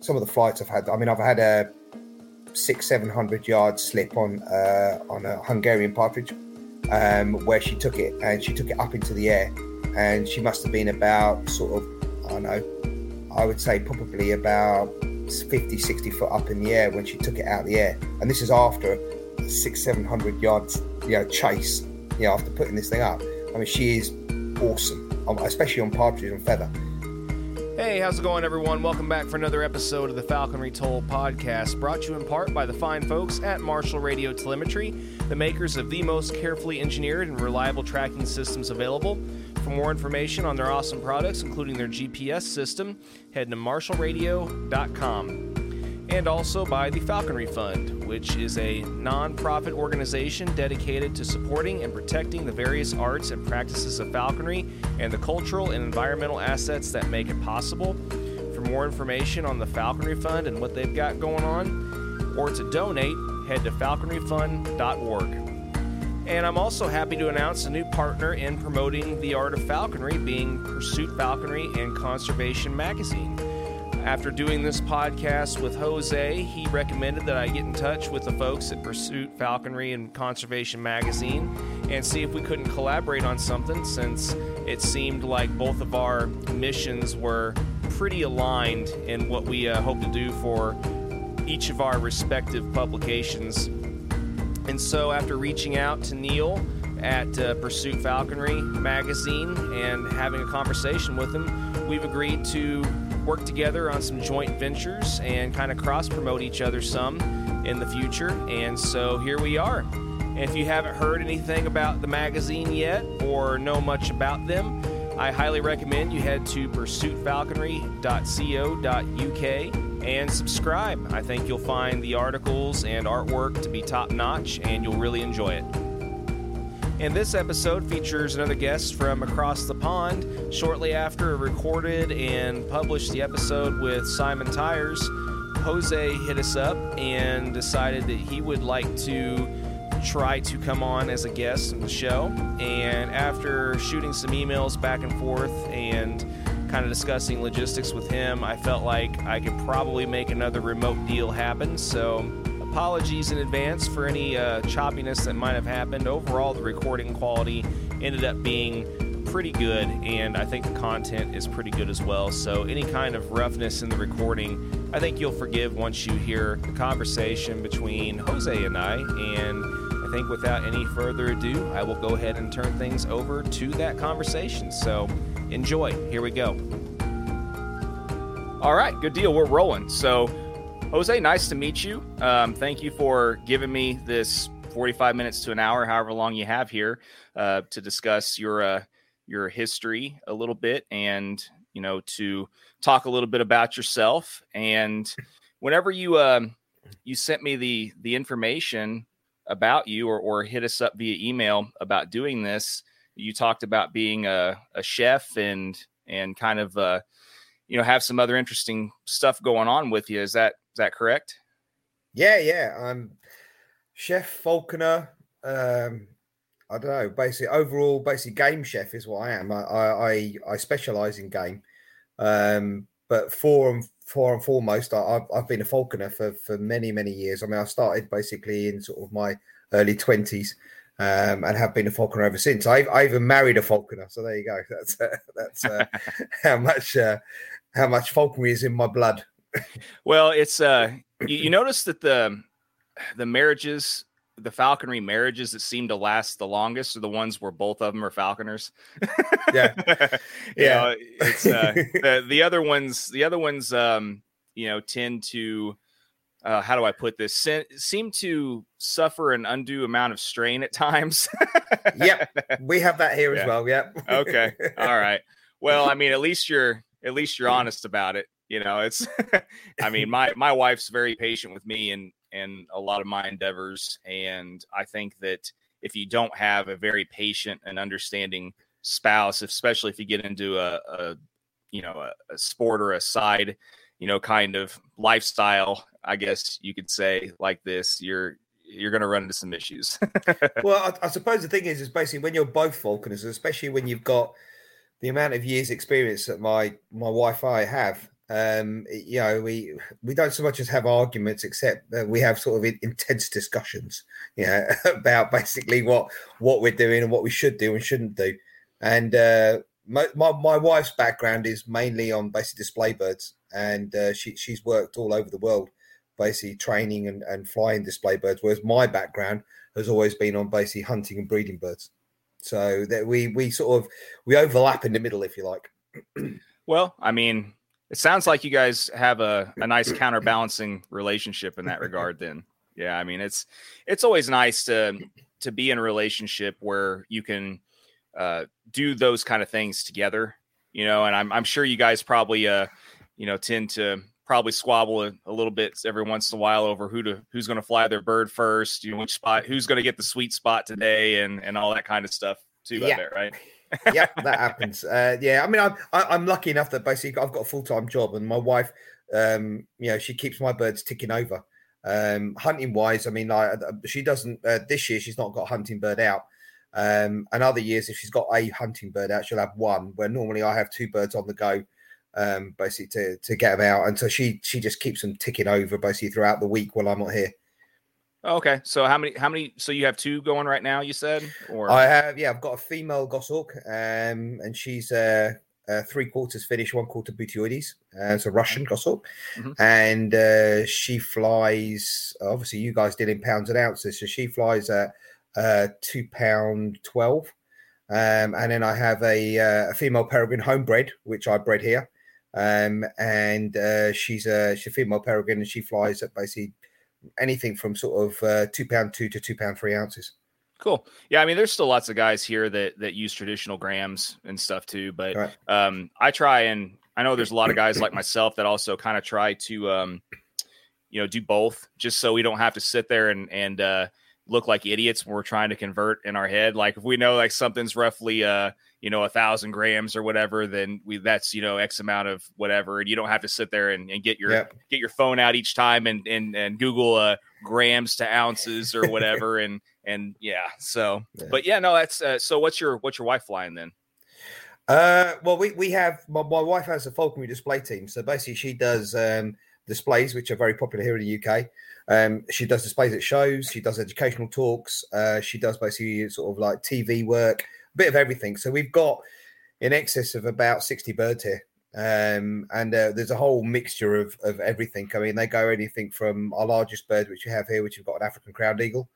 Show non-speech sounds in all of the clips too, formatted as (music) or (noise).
some of the flights I've had. I mean, I've had a six, seven hundred yard slip on uh, on a Hungarian partridge, um, where she took it and she took it up into the air, and she must have been about sort of I don't know, I would say probably about 50, 60 foot up in the air when she took it out of the air, and this is after six, seven hundred yards, you know, chase, you know, after putting this thing up. I mean, she is awesome, um, especially on partridge and feather. Hey, how's it going, everyone? Welcome back for another episode of the Falconry Told podcast, brought to you in part by the fine folks at Marshall Radio Telemetry, the makers of the most carefully engineered and reliable tracking systems available. For more information on their awesome products, including their GPS system, head to marshallradio.com and also by the Falconry Fund, which is a non-profit organization dedicated to supporting and protecting the various arts and practices of falconry and the cultural and environmental assets that make it possible. For more information on the Falconry Fund and what they've got going on, or to donate, head to falconryfund.org. And I'm also happy to announce a new partner in promoting the art of falconry, being Pursuit Falconry and Conservation Magazine. After doing this podcast with Jose, he recommended that I get in touch with the folks at Pursuit Falconry and Conservation Magazine and see if we couldn't collaborate on something since it seemed like both of our missions were pretty aligned in what we uh, hope to do for each of our respective publications. And so, after reaching out to Neil at uh, Pursuit Falconry magazine and having a conversation with him, we've agreed to work together on some joint ventures and kind of cross promote each other some in the future. And so here we are. And if you haven't heard anything about the magazine yet or know much about them, I highly recommend you head to pursuitfalconry.co.uk and subscribe. I think you'll find the articles and artwork to be top notch and you'll really enjoy it. And this episode features another guest from across the pond. Shortly after I recorded and published the episode with Simon Tyers, Jose hit us up and decided that he would like to try to come on as a guest on the show. And after shooting some emails back and forth and kind of discussing logistics with him, I felt like I could probably make another remote deal happen. So apologies in advance for any uh, choppiness that might have happened. Overall, the recording quality ended up being pretty good, and I think the content is pretty good as well. So, any kind of roughness in the recording, I think you'll forgive once you hear the conversation between Jose and I. And I think without any further ado, I will go ahead and turn things over to that conversation. So, enjoy. Here we go. All right, good deal. We're rolling. So, Jose, nice to meet you. Um, thank you for giving me this 45 minutes to an hour, however long you have here, uh, to discuss your uh, your history a little bit, and you know to talk a little bit about yourself. And whenever you um, you sent me the the information about you, or or hit us up via email about doing this, you talked about being a, a chef and and kind of uh, you know have some other interesting stuff going on with you. Is that is that correct? Yeah, yeah. I'm chef falconer. Um, I don't know. Basically, overall, basically, game chef is what I am. I I, I specialize in game, um, but for and for and foremost, I, have I've been a falconer for for many many years. I mean, I started basically in sort of my early twenties. Um, and have been a falconer ever since. I, I even married a falconer, so there you go. (laughs) That's uh, that's uh, (laughs) how much uh, how much falconry is in my blood well, it's uh, you, you notice that the the marriages, the falconry marriages that seem to last the longest are the ones where both of them are falconers. yeah, (laughs) yeah. Know, it's uh, (laughs) the, the other ones. The other ones, um, you know, tend to. Uh, how do I put this? Se- seem to suffer an undue amount of strain at times. (laughs) yep, we have that here yeah. as well. Yep. okay. All right. Well, I mean, at least you're at least you're honest about it you know it's (laughs) i mean my (laughs) my wife's very patient with me and and a lot of my endeavors and i think that if you don't have a very patient and understanding spouse especially if you get into a, a you know a, a sport or a side you know kind of lifestyle i guess you could say like this you're you're going to run into some issues. (laughs) Well I, I suppose the thing is is basically when you're both falconers especially when you've got the amount of years experience that my my wife and I have Um, you know, we we don't so much as have arguments, except that we have sort of intense discussions, you know, (laughs) about basically what what we're doing and what we should do and shouldn't do. And uh, my, my, my wife's background is mainly on basic display birds, and uh, she she's worked all over the world, basically training and, and flying display birds. Whereas my background has always been on basically hunting and breeding birds. So that we we sort of we overlap in the middle, if you like. (clears throat) well, I mean, it sounds like you guys have a, a nice (clears throat) counterbalancing relationship in that regard. Then, yeah, I mean, it's it's always nice to to be in a relationship where you can uh, do those kind of things together. You know, and I'm I'm sure you guys probably uh, you know, tend to probably squabble a, a, little bit every once in a while over who to who's going to fly their bird first, you know, which spot, who's going to get the sweet spot today, and and all that kind of stuff too. Yeah. Bet, right? Yeah, (laughs) that happens. Uh, yeah, I mean, I'm I'm lucky enough that basically I've got a full time job, and my wife, um, you know, she keeps my birds ticking over. Um, hunting wise, I mean, like uh, she doesn't uh, this year. She's not got a hunting bird out. Um, and other years, if she's got a hunting bird out, she'll have one. Where normally I have two birds on the go um, basically to to get them out. And so she she just keeps them ticking over basically throughout the week while I'm not here. Okay, so how many how many? So you have two going right now? You said, or I have yeah, I've got a female goshawk, um, and she's uh, uh three quarters Finnish, one quarter Buteoides. Uh, it's a Russian goshawk, mm-hmm. and uh, she flies. Obviously, you guys did in pounds and ounces, so she flies at uh, two pound twelve. Um, and then I have a, uh, a female peregrine homebred, which I bred here. Um, and uh, she's a she's a female peregrine, and she flies at basically anything from sort of uh, two pound two to two pound three ounces. Cool. Yeah, I mean, there's still lots of guys here that that use traditional grams and stuff too. But right. um, I try and I know there's a lot of guys like (clears throat) myself that also kind of try to um, you know do both, just so we don't have to sit there and and uh, look like idiots when we're trying to convert in our head. Like if we know like something's roughly uh you know a thousand grams or whatever, then we that's you know X amount of whatever, and you don't have to sit there and, and get your yeah. get your phone out each time and and and Google uh grams to ounces or whatever, (laughs) and and yeah. So, yeah. but yeah, no, that's uh, so. What's your what's your wife flying then? Uh, well, we we have my, my wife has a falconry display team, so basically she does um displays which are very popular here in the UK. Um, she does displays at shows. She does educational talks. Uh, she does basically sort of like TV work, a bit of everything. So we've got in excess of about 60 birds here. Um, and uh, there's a whole mixture of, of everything. I mean, they go anything from our largest bird, which we have here, which we've got an African crowned eagle,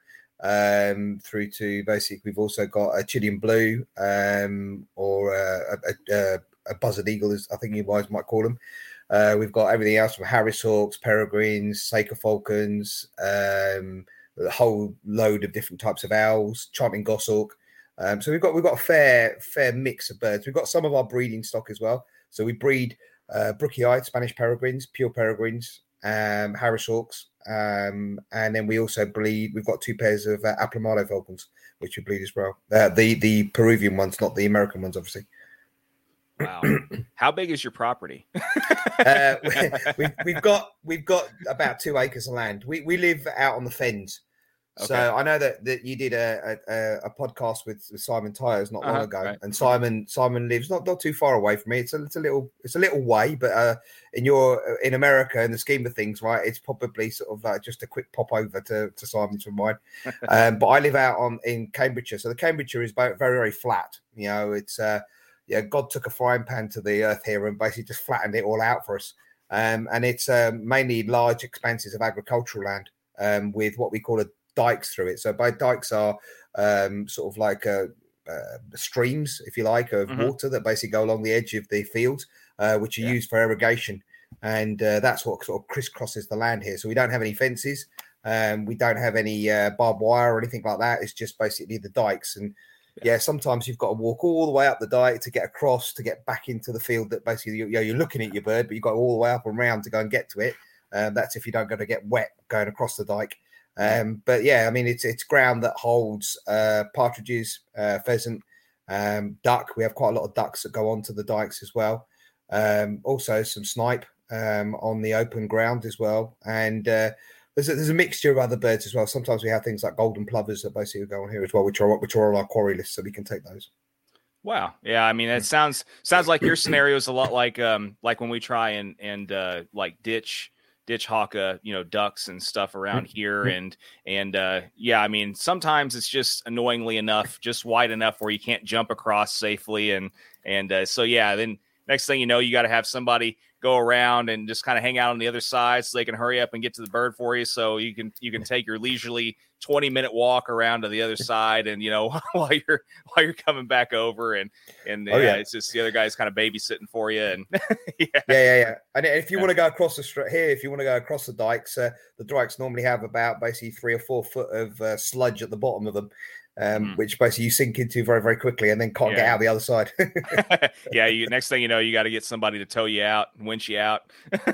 um, through to basically we've also got a Chilean blue um, or a, a, a, a buzzard eagle, as I think you guys might call them. Uh, we've got everything else from Harris Hawks, Peregrines, Saker Falcons, um, a whole load of different types of owls, Chanting Goshawk. Um, so we've got we've got a fair fair mix of birds. We've got some of our breeding stock as well. So we breed uh, Brookei Spanish peregrines, pure peregrines, um, Harris Hawks, um, and then we also breed. We've got two pairs of uh, Aplomado falcons, which we breed as well. Uh, the the Peruvian ones, not the American ones, obviously. Wow. How big is your property? (laughs) uh, (laughs) we, have got we've got about two acres of land. We we live out on the fens. Okay. So I know that, that you did a, a, a podcast with, Simon Tyers not long uh-huh, ago, right. and Simon Simon lives not, not too far away from me. It's a, it's a little it's a little way, but uh, in your in America, in the scheme of things, right, it's probably sort of like just a quick pop over to, to Simon's from mine. (laughs) um, but I live out on in Cambridgeshire, so the Cambridgeshire is very very flat. You know, it's uh, yeah, God took a frying pan to the earth here and basically just flattened it all out for us. Um, and it's um, mainly large expanses of agricultural land um, with what we call a dikes through it. So by dikes are um, sort of like uh, uh, streams, if you like, of mm-hmm. water that basically go along the edge of the field, uh, which are yeah. used for irrigation. And uh, that's what sort of crisscrosses the land here. So we don't have any fences. Um, we don't have any uh, barbed wire or anything like that. It's just basically the dikes. And yeah. sometimes you've got to walk all the way up the dike to get across to get back into the field that basically you, are looking at your bird, but you've got all the way up and around to go and get to it. Um, that's if you don't go to get wet going across the dike. Um, but yeah, I mean it's it's ground that holds uh, partridges, uh, pheasant, um, duck. We have quite a lot of ducks that go onto the dikes as well. Um, also some snipe um, on the open ground as well, and uh, there's a, there's a mixture of other birds as well. Sometimes we have things like golden plovers that basically go on here as well, which are which are on our quarry list, so we can take those. Wow. Yeah. I mean, it sounds sounds like your scenario is a lot like um like when we try and and uh like ditch ditch hawk uh you know ducks and stuff around here and and uh yeah i mean sometimes it's just annoyingly enough just wide enough where you can't jump across safely and and uh, so yeah then next thing you know you got to have somebody go around and just kind of hang out on the other side so they can hurry up and get to the bird for you. So you can you can take your leisurely 20 minute walk around to the other (laughs) side and you know (laughs) while you're while you're coming back over and and oh, yeah, it's just the other guy's kind of babysitting for you and (laughs) yeah. yeah yeah yeah. And if you want to go across the street here if you want to go across the dikes uh, the dikes normally have about basically three or four foot of uh, sludge at the bottom of them um, mm. which basically you sink into very, very quickly and then can't yeah. get out the other side. (laughs) (laughs) yeah, you next thing you know, you got to get somebody to tow you out, winch you out. (laughs)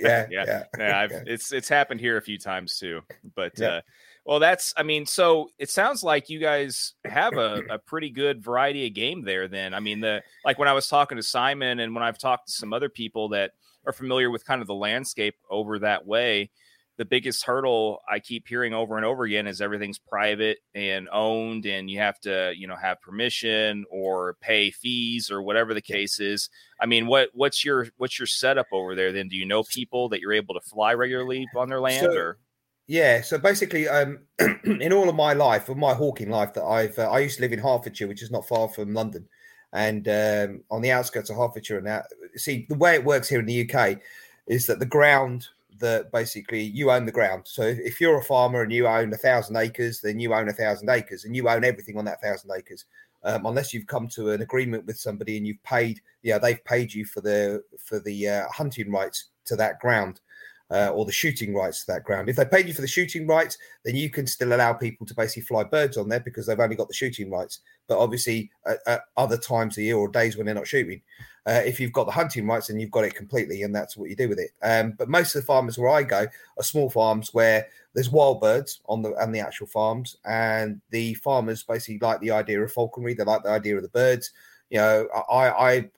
yeah, yeah, yeah. yeah it's it's happened here a few times too. But uh, well, that's I mean, so it sounds like you guys have a, (clears throat) a pretty good variety of game there. Then I mean, the like when I was talking to Simon and when I've talked to some other people that are familiar with kind of the landscape over that way the biggest hurdle I keep hearing over and over again is everything's private and owned, and you have to, you know, have permission or pay fees or whatever the case is. I mean, what what's your what's your setup over there? Then, do you know people that you're able to fly regularly on their land, so, or? Yeah, so basically, um, (clears throat) in all of my life, of my hawking life, that I've uh, I used to live in Hertfordshire, which is not far from London, and um, on the outskirts of Hertfordshire. And that, see, the way it works here in the UK is that the ground that basically you own the ground. So if you're a farmer and you own a thousand acres, then you own a thousand acres and you own everything on that thousand acres. Um, unless you've come to an agreement with somebody and you've paid, yeah, they've paid you for the for the uh, hunting rights to that ground uh, or the shooting rights to that ground. If they paid you for the shooting rights, then you can still allow people to basically fly birds on there because they've only got the shooting rights. But obviously, at, at other times of year or days when they're not shooting, uh, if you've got the hunting rights, then you've got it completely, and that's what you do with it. Um, but most of the farmers where I go are small farms where there's wild birds on the and the actual farms, and the farmers basically like the idea of falconry. They like the idea of the birds. You know, I I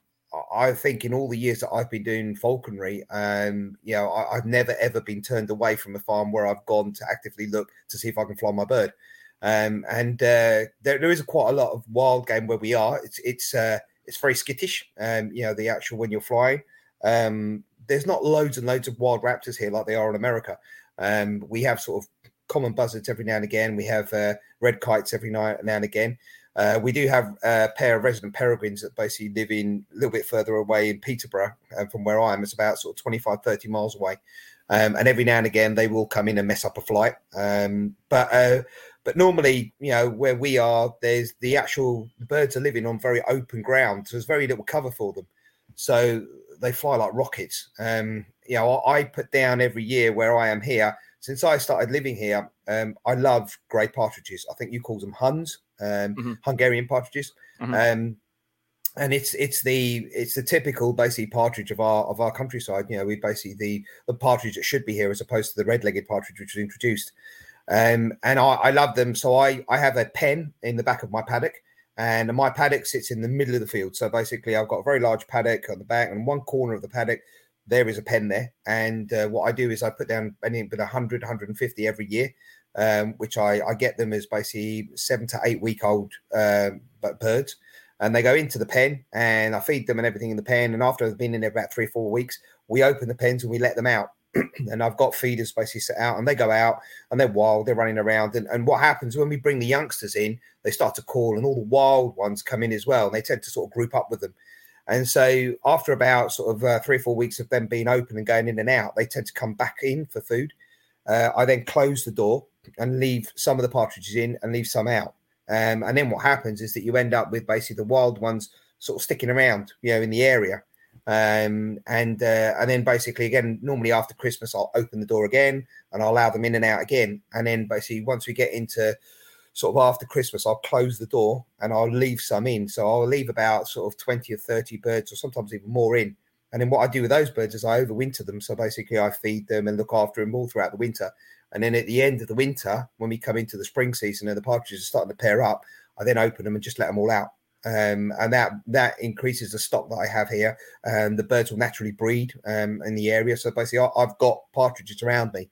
I think in all the years that I've been doing falconry, um, you know, I, have never ever been turned away from a farm where I've gone to actively look to see if I can fly my bird. Um, and uh, there, there is quite a lot of wild game where we are. It's it's uh, it's very skittish. Um, you know, the actual when you're flying. Um, there's not loads and loads of wild raptors here like they are in America. Um, we have sort of common buzzards every now and again. We have uh, red kites every now and again. Uh, we do have a pair of resident peregrines that basically live in a little bit further away in Peterborough uh, from where I am. It's about sort of 25, 30 miles away. Um, and every now and again, they will come in and mess up a flight. Um, but uh, but normally, you know, where we are, there's the actual birds are living on very open ground, so there's very little cover for them. So they fly like rockets. Um, you know, I, put down every year where I am here. Since I started living here, um, I love grey partridges. I think you call them Huns, um, mm-hmm. Hungarian partridges. Mm-hmm. Um, and it's it's the it's the typical basically partridge of our of our countryside. You know, we basically the the partridge that should be here as opposed to the red-legged partridge which was introduced. Um, and I, I love them. So I, I have a pen in the back of my paddock, and my paddock sits in the middle of the field. So basically, I've got a very large paddock on the back, and one corner of the paddock, there is a pen there. And uh, what I do is I put down anything but 100, 150 every year, um, which I, I get them as basically seven to eight week old um, birds. And they go into the pen, and I feed them and everything in the pen. And after they've been in there about three or four weeks, we open the pens and we let them out. (clears throat) and I've got feeders basically set out, and they go out and they're wild, they're running around. And, and what happens when we bring the youngsters in, they start to call, and all the wild ones come in as well, and they tend to sort of group up with them. And so, after about sort of uh, three or four weeks of them being open and going in and out, they tend to come back in for food. Uh, I then close the door and leave some of the partridges in and leave some out. Um, and then what happens is that you end up with basically the wild ones sort of sticking around, you know, in the area. Um, and uh, and then basically again, normally after Christmas, I'll open the door again and I'll allow them in and out again. And then basically once we get into sort of after Christmas, I'll close the door and I'll leave some in. So I'll leave about sort of 20 or 30 birds or sometimes even more in. And then what I do with those birds is I overwinter them. So basically I feed them and look after them all throughout the winter. And then at the end of the winter, when we come into the spring season and the partridges are starting to pair up, I then open them and just let them all out um, and that that increases the stock that I have here. And um, the birds will naturally breed um, in the area. So basically, I've got partridges around me.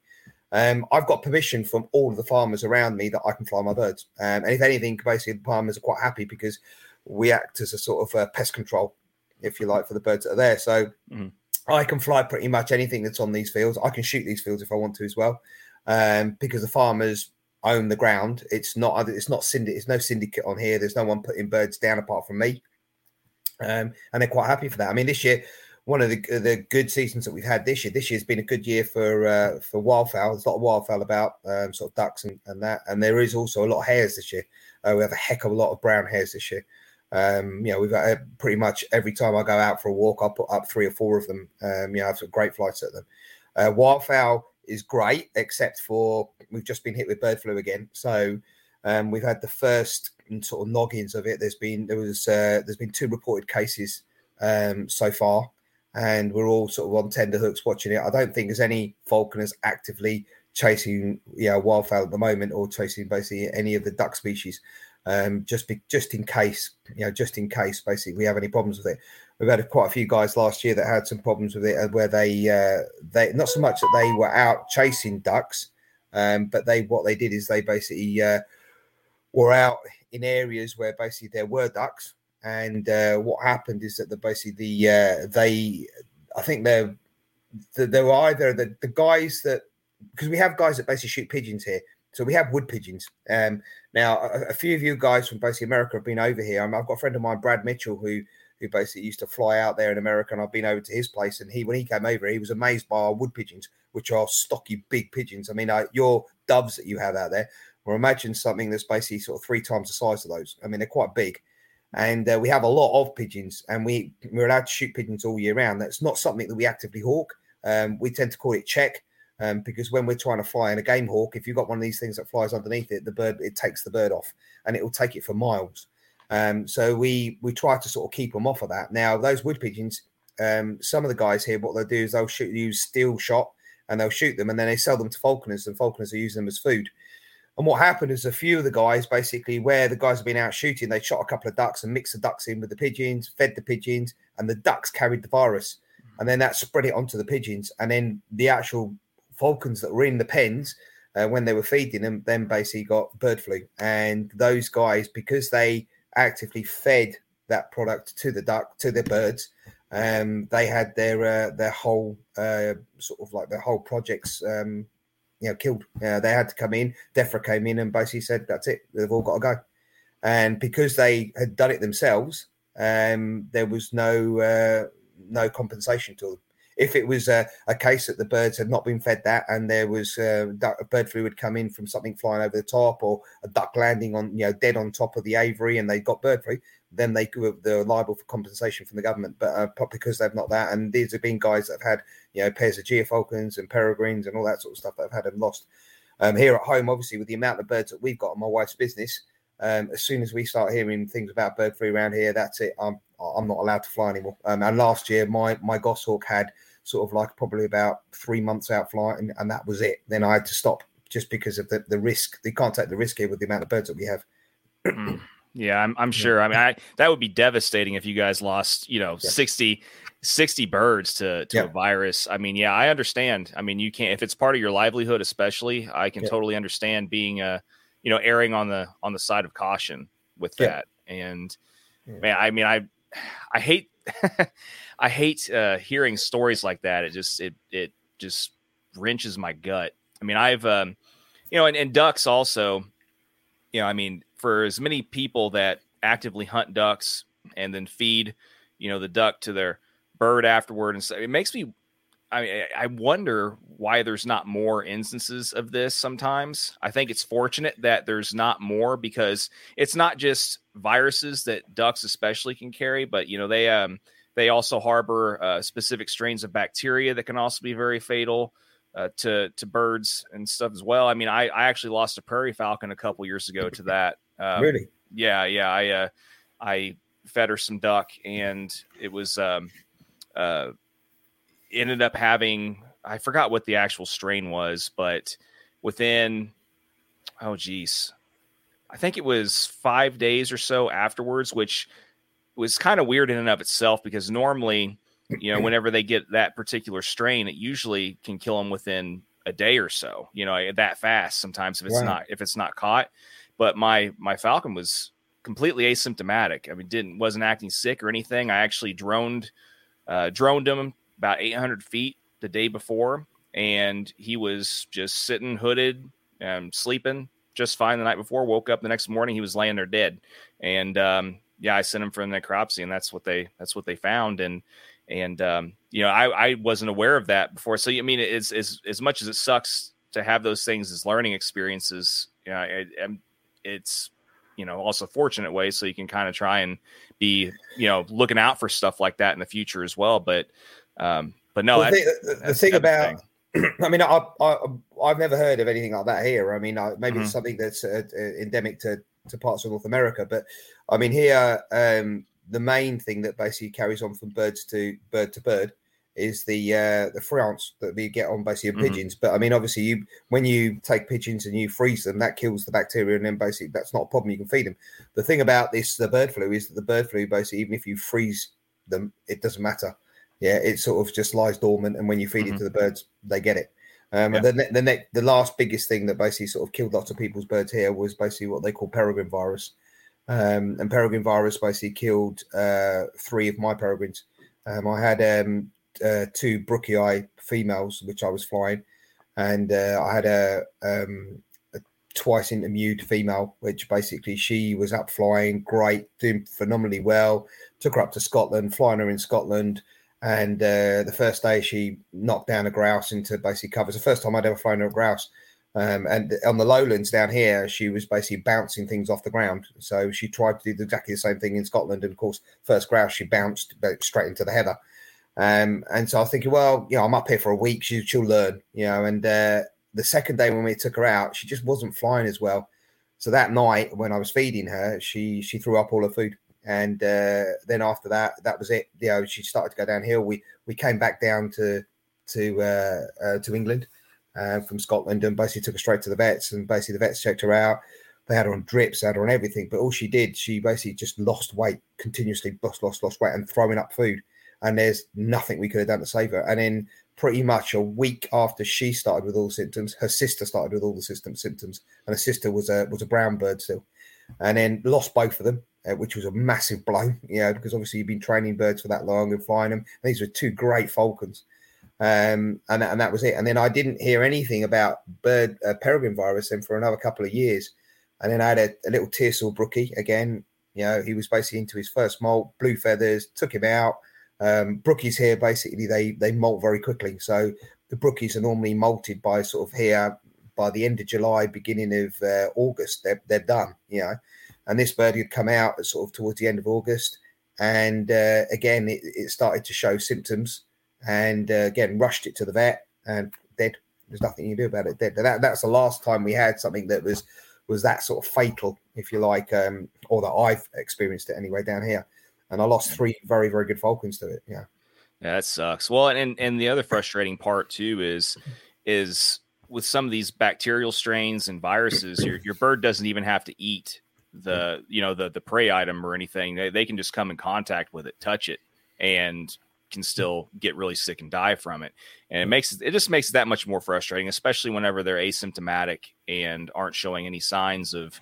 Um, I've got permission from all of the farmers around me that I can fly my birds. Um, and if anything, basically, the farmers are quite happy because we act as a sort of a pest control, if you like, for the birds that are there. So mm-hmm. I can fly pretty much anything that's on these fields. I can shoot these fields if I want to as well, um, because the farmers own the ground. It's not it's not syndicate. It's no syndicate on here. There's no one putting birds down apart from me, um, and they're quite happy for that. I mean, this year one of the the good seasons that we've had this year. This year's been a good year for uh, for wildfowl. There's a lot of wildfowl about, um, sort of ducks and, and that, and there is also a lot of hares this year. Uh, we have a heck of a lot of brown hares this year. Um, you know, we've got uh, pretty much every time I go out for a walk, I put up three or four of them. Um, you know, I've got great flights at them. Uh, wildfowl is great, except for we've just been hit with bird flu again. So um, we've had the first sort of noggins of it. There's been there was uh, there's been two reported cases um, so far and we're all sort of on tender hooks watching it. I don't think there's any falconers actively chasing yeah wildfowl at the moment or chasing basically any of the duck species. Um, just be, just in case, you know, just in case basically we have any problems with it. We've had quite a few guys last year that had some problems with it, uh, where they uh, they not so much that they were out chasing ducks, um, but they what they did is they basically uh, were out in areas where basically there were ducks, and uh, what happened is that the basically the uh, they I think they're they were either the, the guys that because we have guys that basically shoot pigeons here. So we have wood pigeons. Um, now a, a, few of you guys from basically America have been over here. I've got a friend of mine, Brad Mitchell, who who basically used to fly out there in America, and I've been over to his place. And he, when he came over, he was amazed by our wood pigeons, which are stocky, big pigeons. I mean, uh, your doves that you have out there. Well, imagine something that's basically sort of three times the size of those. I mean, they're quite big and uh, we have a lot of pigeons, and we we're allowed to shoot pigeons all year round. That's not something that we actively hawk. Um, we tend to call it check um, because when we're trying to fly in a game hawk, if you've got one of these things that flies underneath it, the bird it takes the bird off, and it will take it for miles. Um, so we we try to sort of keep them off of that. Now those wood pigeons, um, some of the guys here, what they'll do is they'll shoot use steel shot and they'll shoot them, and then they sell them to falconers, and falconers are using them as food. And what happened is a few of the guys, basically, where the guys have been out shooting, they shot a couple of ducks and mixed the ducks in with the pigeons, fed the pigeons, and the ducks carried the virus. And then that spread it onto the pigeons. And then the actual falcons that were in the pens, uh, when they were feeding them, then basically got bird flu. And those guys, because they actively fed that product to the duck, to the birds, um, they had their uh, their whole uh, sort of like their whole projects um, you know, killed. Uh, they had to come in. DEFRA came in and basically said, "That's it. They've all got to go." And because they had done it themselves, um, there was no uh, no compensation to them. If it was a, a, case that the birds had not been fed that, and there was uh, a bird flu had come in from something flying over the top, or a duck landing on you know dead on top of the aviary, and they got bird flu, then they they're liable for compensation from the government. But uh, because they've not that, and these have been guys that have had you know pairs of gyrfalcons and peregrines and all that sort of stuff that have had them lost. Um, here at home, obviously, with the amount of birds that we've got on my wife's business, um, as soon as we start hearing things about bird flu around here, that's it. I'm I'm not allowed to fly anymore. Um, and last year, my my goshawk had sort of like probably about three months out flying, and that was it. Then I had to stop just because of the, the risk. They can't take the risk here with the amount of birds that we have. (clears throat) Yeah, I'm, I'm sure. I mean, I, that would be devastating if you guys lost, you know, yeah. 60, 60 birds to, to yeah. a virus. I mean, yeah, I understand. I mean, you can't, if it's part of your livelihood, especially, I can yeah. totally understand being, uh, you know, erring on the, on the side of caution with that. And man, I mean, I, I hate, (laughs) I hate, uh, hearing stories like that. It just, it, it just wrenches my gut. I mean, I've, um, you know, and, and ducks also, you know, I mean, for as many people that actively hunt ducks and then feed, you know, the duck to their bird afterward, and so it makes me. I I wonder why there's not more instances of this sometimes. I think it's fortunate that there's not more because it's not just viruses that ducks especially can carry, but you know, they um they also harbor uh, specific strains of bacteria that can also be very fatal uh, to to birds and stuff as well. I mean, I, I actually lost a prairie falcon a couple years ago to that. Um, really? Yeah, yeah. I uh, I fed her some duck, and it was um, uh, ended up having I forgot what the actual strain was, but within oh geez, I think it was five days or so afterwards, which was kind of weird in and of itself because normally you know, whenever they get that particular strain, it usually can kill them within a day or so. You know, that fast sometimes if it's wow. not if it's not caught. But my my falcon was completely asymptomatic. I mean, didn't wasn't acting sick or anything. I actually droned uh, droned him about 800 feet the day before, and he was just sitting hooded and sleeping just fine the night before. Woke up the next morning, he was laying there dead, and um, yeah, I sent him for the necropsy, and that's what they that's what they found, and and um, you know I, I wasn't aware of that before. So I mean, it's as as much as it sucks to have those things as learning experiences. You know, it, it's you know also fortunate way so you can kind of try and be you know looking out for stuff like that in the future as well. But um, but no, well, the, the thing about (clears throat) I mean, I, I I've never heard of anything like that here. I mean, I, maybe mm-hmm. it's something that's uh, uh, endemic to to parts of North America, but I mean, here um, the main thing that basically carries on from birds to bird to bird is the uh, the frounce that we get on basically mm-hmm. pigeons. But I mean, obviously, you when you take pigeons and you freeze them, that kills the bacteria, and then basically that's not a problem. You can feed them. The thing about this, the bird flu, is that the bird flu basically, even if you freeze them, it doesn't matter. Yeah, it sort of just lies dormant, and when you feed mm-hmm. it to the birds, they get it. Um, yeah. And the the, ne- the last biggest thing that basically sort of killed lots of people's birds here was basically what they call peregrine virus. Um, and peregrine virus basically killed uh, three of my peregrines. Um, I had um, uh, two eyass females, which I was flying, and uh, I had a, um, a twice intermewed female, which basically she was up flying, great, doing phenomenally well. Took her up to Scotland, flying her in Scotland. And uh, the first day, she knocked down a grouse into basically covers. The first time I'd ever flown a grouse. Um, and on the lowlands down here, she was basically bouncing things off the ground. So she tried to do exactly the same thing in Scotland. And of course, first grouse, she bounced straight into the heather. Um, and so I was thinking, well, you know, I'm up here for a week. She, she'll learn, you know. And uh, the second day when we took her out, she just wasn't flying as well. So that night when I was feeding her, she she threw up all her food and uh, then after that, that was it. You know, she started to go downhill. We we came back down to to uh, uh, to England uh, from Scotland and basically took her straight to the vets. And basically, the vets checked her out. They had her on drips, had her on everything. But all she did, she basically just lost weight continuously, lost, lost, lost weight, and throwing up food. And there's nothing we could have done to save her. And then pretty much a week after she started with all symptoms, her sister started with all the system symptoms, and her sister was a was a brown bird still, and then lost both of them uh, which was a massive blow, (laughs) you know, because obviously you've been training birds for that long and flying them. These were two great falcons. Um, and, and that was it. And then I didn't hear anything about bird uh, peregrine virus then for another couple of years. And then I had a, a little tiercel brookie again. You know, he was basically into his first molt, blue feathers, took him out. Um, brookies here basically they they molt very quickly. So the brookies are normally molted by sort of here by the end of July, beginning of uh, August. They're they're done. You know, and this bird had come out sort of towards the end of August, and uh, again it, it, started to show symptoms, and uh, again rushed it to the vet and dead. There's nothing you do about it. Dead. That, that's the last time we had something that was was that sort of fatal, if you like, um, or that I've experienced it anyway down here. And I lost three very very good falcons to it. Yeah. Yeah, that sucks. Well, and and the other frustrating part too is is with some of these bacterial strains and viruses, your your bird doesn't even have to eat the you know the the prey item or anything they, they can just come in contact with it touch it and can still get really sick and die from it and it makes it just makes it that much more frustrating especially whenever they're asymptomatic and aren't showing any signs of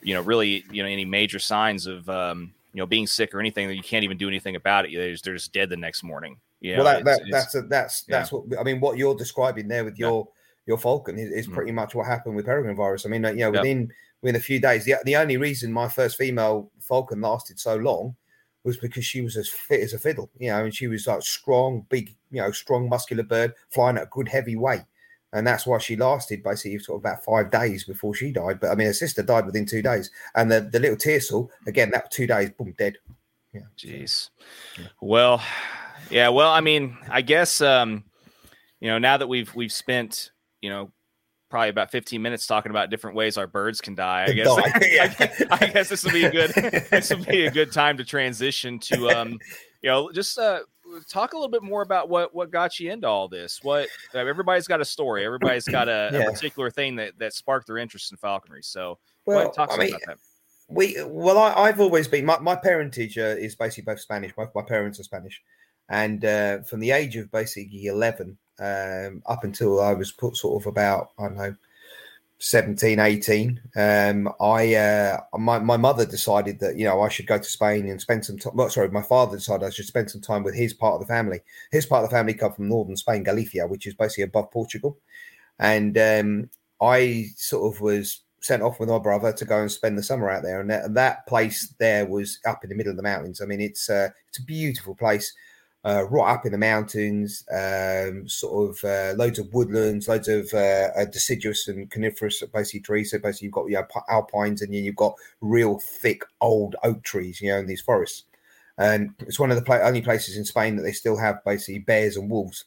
you know really you know any major signs of um, you know being sick or anything that you can't even do anything about it they're just, they're just dead the next morning yeah well that, that, that's a, that's yeah. that's what i mean what you're describing there with your your falcon is, is mm-hmm. pretty much what happened with peregrine virus i mean you know within yep within a few days. The, the only reason my first female falcon lasted so long was because she was as fit as a fiddle, you know, and she was like strong, big, you know, strong, muscular bird flying at a good heavy weight. And that's why she lasted basically sort of about five days before she died. But I mean, her sister died within two days. And the, the little tiercel, again, that two days, boom, dead. Yeah. Jeez. Yeah. Well, yeah. Well, I mean, I guess, um, you know, now that we've, we've spent, you know, probably about 15 minutes talking about different ways our birds can die. I guess (laughs) I, I, guess this will be a good this will be a good time to transition to um you know just uh talk a little bit more about what what got you into all this. What uh, everybody's got a story. Everybody's got a, yeah. a, particular thing that that sparked their interest in falconry. So well, talk I mean, about that. We well, I, have always been my, my parentage uh, is basically both Spanish. Both my parents are Spanish, and uh, from the age of basically eleven, um, up until I was put sort of about I don't know 17, 18, um, I uh, my my mother decided that you know I should go to Spain and spend some time. Well, sorry, my father decided I should spend some time with his part of the family. His part of the family come from northern Spain, Galicia, which is basically above Portugal, and um, I sort of was sent off with my brother to go and spend the summer out there. And that, that place there was up in the middle of the mountains. I mean, it's uh, it's a beautiful place uh, right up in the mountains, um, sort of uh, loads of woodlands, loads of uh, uh deciduous and coniferous basically trees. So basically, you've got you know, alpines and then you've got real thick old oak trees, you know, in these forests. And it's one of the only places in Spain that they still have basically bears and wolves.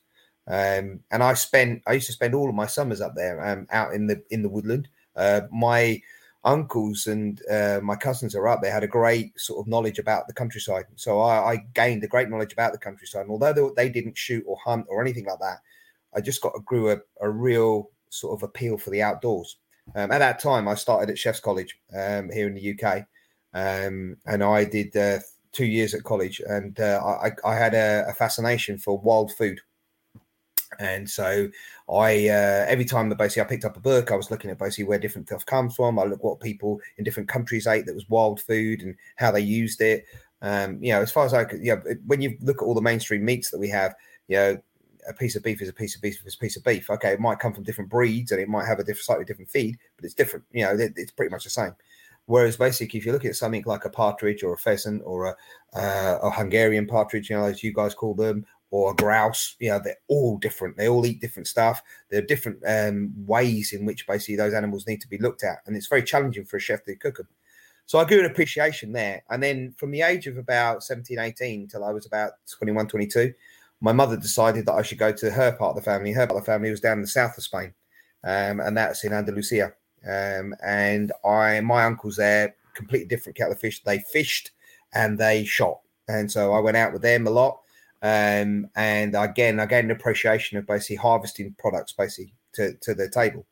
Um, and I spent, I used to spend all of my summers up there, um, out in the in the woodland. Uh, my uncles and uh, my cousins are up there had a great sort of knowledge about the countryside. So I, I gained a great knowledge about the countryside. And although they, they, didn't shoot or hunt or anything like that, I just got grew a, a real sort of appeal for the outdoors. Um, at that time, I started at Chef's College um, here in the UK, um, and I did uh, two years at college, and uh, I, I, had a, a fascination for wild food. And so I uh, every time that basically I picked up a book, I was looking at basically where different stuff comes from. I look what people in different countries ate that was wild food and how they used it. Um, you know, as far as I could, you know, when you look at all the mainstream meats that we have, you know, a piece of beef is a piece of beef is a piece of beef. Okay, it might come from different breeds and it might have a different, slightly different feed, but it's different. You know, it, it's pretty much the same. Whereas basically, if you look at something like a partridge or a pheasant or a, uh, a Hungarian partridge, you know, as you guys call them, or a grouse. You know, they're all different. They all eat different stuff. There are different um, ways in which basically those animals need to be looked at, and it's very challenging for a chef to cook them. So I grew an appreciation there. And then from the age of about 17, 18 till I was about 21, 22, my mother decided that I should go to her part of the family. Her part of the family was down in the south of Spain, um, and that's in Andalusia. Um, and I, my uncle's there, completely different kettle of fish. They fished and they shot. And so I went out with them a lot. Um, and again, I gained an appreciation of basically harvesting products basically to, to the table.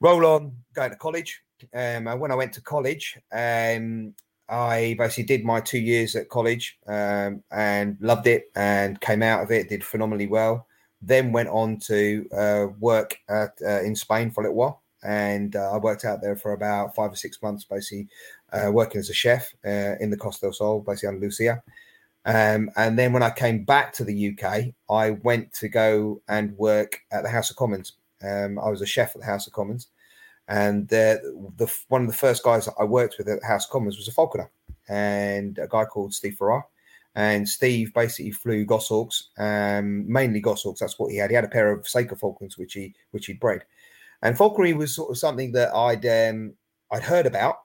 Roll on, going to college. Um, and when I went to college, um, I basically did my two years at college um, and loved it and came out of it, did phenomenally well. Then went on to uh, work at, uh, in Spain for a little while. And uh, I worked out there for about five or six months, basically uh, working as a chef uh, in the Costa del Sol, basically Andalusia. Um, and then when I came back to the UK, I went to go and work at the House of Commons. Um, I was a chef at the House of Commons, and the, the one of the first guys that I worked with at the House of Commons was a falconer, and a guy called Steve Farrar. And Steve basically flew goshawks, um, mainly goshawks. That's what he had. He had a pair of Saker falcons, which he which he'd bred. And falconry was sort of something that I'd um, I'd heard about,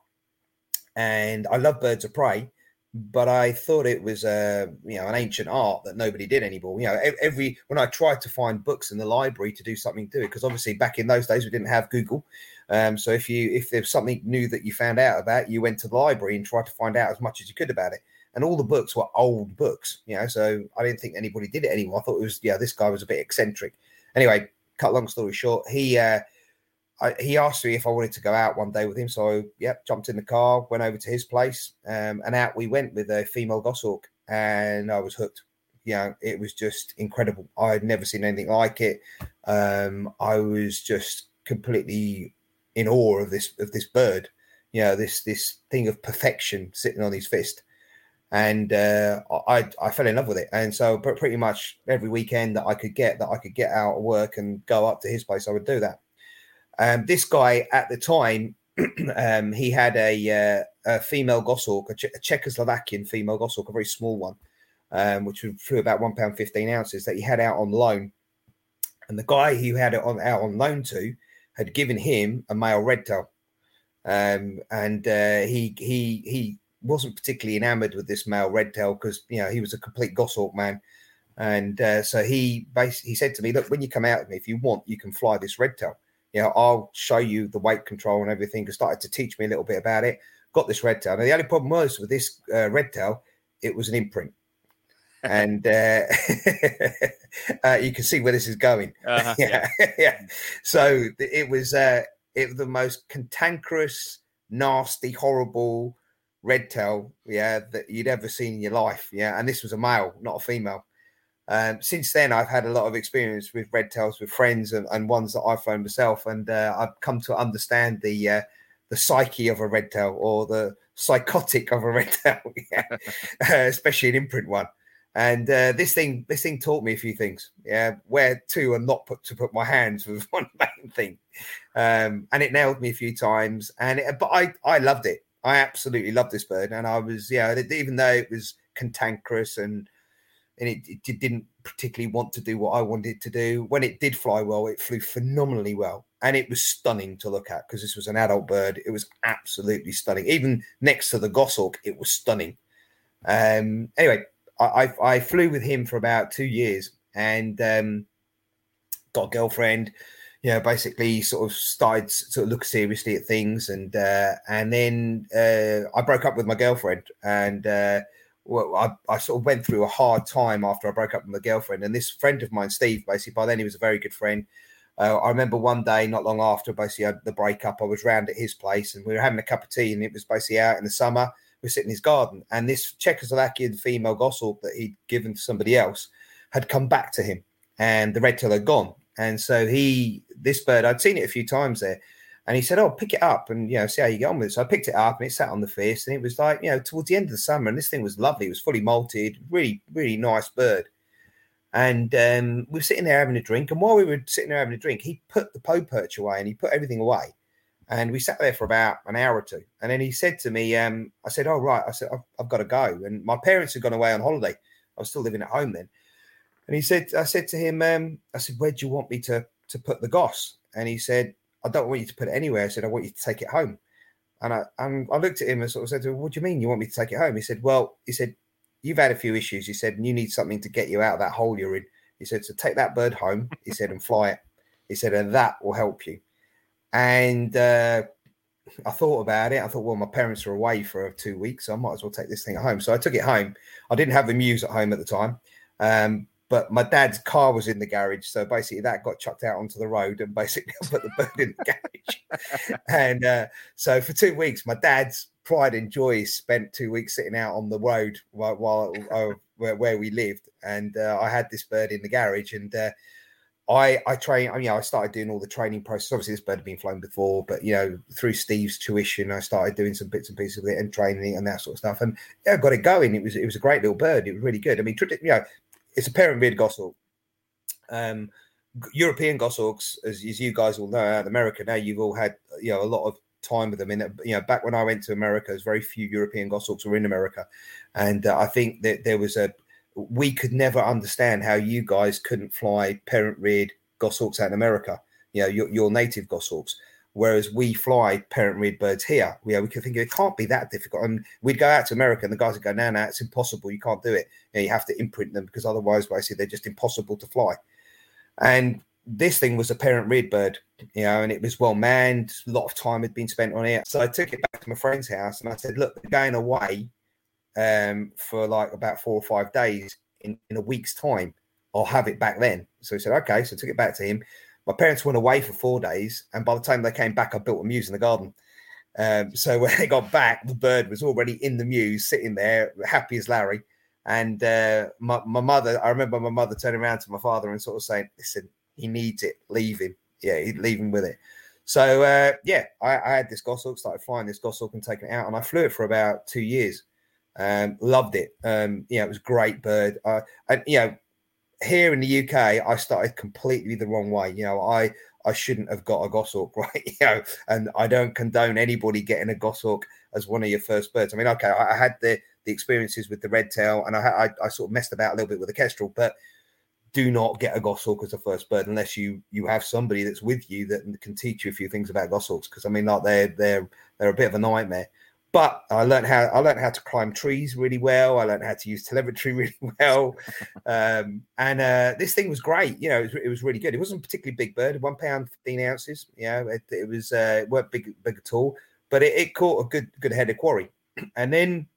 and I love birds of prey but I thought it was a you know an ancient art that nobody did anymore. You know, every when I tried to find books in the library to do something to it, because obviously back in those days we didn't have Google. Um, so if you if there's something new that you found out about, you went to the library and tried to find out as much as you could about it. And all the books were old books, you know. So I didn't think anybody did it anymore. I thought it was yeah, this guy was a bit eccentric. Anyway, cut long story short, he uh, I, he asked me if I wanted to go out one day with him. So, yep, jumped in the car, went over to his place, um, and out we went with a female goshawk, and I was hooked. You know, it was just incredible. I had never seen anything like it. Um, I was just completely in awe of this of this bird. You know, this this thing of perfection sitting on his fist, and uh, I I fell in love with it. And so, pretty much every weekend that I could get that I could get out of work and go up to his place, I would do that. Um, this guy at the time, (clears throat) um, he had a, uh, a female goshawk, a, che- a, Czechoslovakian female goshawk, a very small one, um, which flew about one pound fifteen ounces that he had out on loan. And the guy who had it on out on loan to had given him a male redtail, um, and uh, he he he wasn't particularly enamored with this male redtail because you know he was a complete goshawk man. And uh, so he basically he said to me, "Look, when you come out with me, if you want, you can fly this redtail." You know, I'll show you the weight control and everything. He started to teach me a little bit about it. Got this red tail. Now, the only problem was with this uh, red tail, it was an imprint. (laughs) and uh, (laughs) uh, you can see where this is going. Uh-huh, yeah. (laughs) yeah. yeah. So it was uh, it was the most cantankerous, nasty, horrible red tail, yeah, that you'd ever seen in your life. Yeah, and this was a male, not a female. Um, since then, I've had a lot of experience with red tails with friends and, and ones that I've flown myself, and uh, I've come to understand the uh, the psyche of a red tail or the psychotic of a red tail, (laughs) uh, especially an imprint one. And uh, this thing, this thing taught me a few things. Yeah, where to and not put to put my hands (laughs) was one main thing, um, and it nailed me a few times. And it, but I, I loved it. I absolutely loved this bird, and I was, yeah, even though it was cantankerous and and it, it, didn't particularly want to do what I wanted to do. When it did fly well, it flew phenomenally well, and it was stunning to look at because this was an adult bird. It was absolutely stunning. Even next to the goshawk, it was stunning. Um, anyway, I, I, I flew with him for about two years, and um, got a girlfriend. You know, basically, sort of started sort of look seriously at things, and uh, and then uh, I broke up with my girlfriend, and uh, well, I, I sort of went through a hard time after I broke up with my girlfriend. And this friend of mine, Steve, basically, by then he was a very good friend. Uh, I remember one day, not long after basically the breakup, I was round at his place and we were having a cup of tea, and it was basically out in the summer. We are sitting in his garden, and this Czechoslovakian female goshawk that he'd given to somebody else had come back to him, and the red tail had gone. And so he, this bird, I'd seen it a few times there, and he said, "Oh, pick it up and you know see how you get on with it." So I picked it up and it sat on the fist, and it was like you know towards the end of the summer, and this thing was lovely. It was fully molted, really, really nice bird. And um, we were sitting there having a drink, and while we were sitting there having a drink, he put the bow perch away and he put everything away. And we sat there for about an hour or two, and then he said to me, um, "I said, oh right," I said, I've, "I've got to go." And my parents had gone away on holiday. I was still living at home then. And he said, I said to him, um, I said, where do you want me to to put the goss? And he said, I don't want you to put it anywhere. I said, I want you to take it home. And I and I looked at him and sort of said What do you mean you want me to take it home? He said, Well, he said, You've had a few issues. He said, you need something to get you out of that hole you're in. He said, So take that bird home, he said, and fly it. He said, and that will help you. And uh, I thought about it. I thought, well, my parents are away for two weeks, so I might as well take this thing home. So I took it home. I didn't have the mews at home at the time. Um, but my dad's car was in the garage, so basically that got chucked out onto the road, and basically I (laughs) put the bird in the garage. (laughs) and uh, so for two weeks, my dad's pride and joy spent two weeks sitting out on the road while, while uh, where, where, we lived, and uh, I had this bird in the garage, and uh, I I train. I mean, you know, I started doing all the training process. Obviously, this bird had been flown before, but you know, through Steve's tuition, I started doing some bits and pieces of it and training and that sort of stuff. And yeah, got it going. It was it was a great little bird. It was really good. I mean, you know, it's a parent reared goshawk. Um, European goshawks, as, as you guys all know, out in America now, you've all had you know a lot of time with them. In you know, back when I went to America, there's very few European goshawks were in America, and uh, I think that there was a we could never understand how you guys couldn't fly parent reared goshawks out in America. You know, your, your native goshawks. Whereas we fly parent reared birds here, yeah, we could think it can't be that difficult. And we'd go out to America and the guys would go, no, no, it's impossible. You can't do it. You, know, you have to imprint them because otherwise, basically, they're just impossible to fly. And this thing was a parent reared bird, you know, and it was well manned. A lot of time had been spent on it. So I took it back to my friend's house and I said, look, they're going away um, for like about four or five days in, in a week's time. I'll have it back then. So he said, okay. So I took it back to him. My parents went away for four days, and by the time they came back, I built a mews in the garden. Um, so (laughs) when they got back, the bird was already in the mews, sitting there, happy as Larry. And uh, my, my mother, I remember my mother turning around to my father and sort of saying, "Listen, he needs it. Leave him. Yeah, he'd leave him with it." So uh, yeah, I, I, had this goshawk, started flying this goshawk and taking it out, and I flew it for about two years. Um, loved it. Um, yeah, it was great bird. Uh, and you know, here in the UK, I started completely the wrong way. You know, I I shouldn't have got a goshawk, (laughs) right? You know, and I don't condone anybody getting a goshawk as one of your first birds. I mean, okay, I, I had the the experiences with the red tail, and I, I, I sort of messed about a little bit with the kestrel, but do not get a goshawk as a first bird unless you you have somebody that's with you that can teach you a few things about goshawks. Because I mean, like they're they're they're a bit of a nightmare. But I learned how I learned how to climb trees really well. I learned how to use telemetry (laughs) really well, um, and uh, this thing was great. You know, it was, it was, really good. It wasn't particularly big bird, one pound fifteen ounces. You know, it, it was uh, it weren't big big at all, but it, it caught a good good head of quarry. (clears throat) And then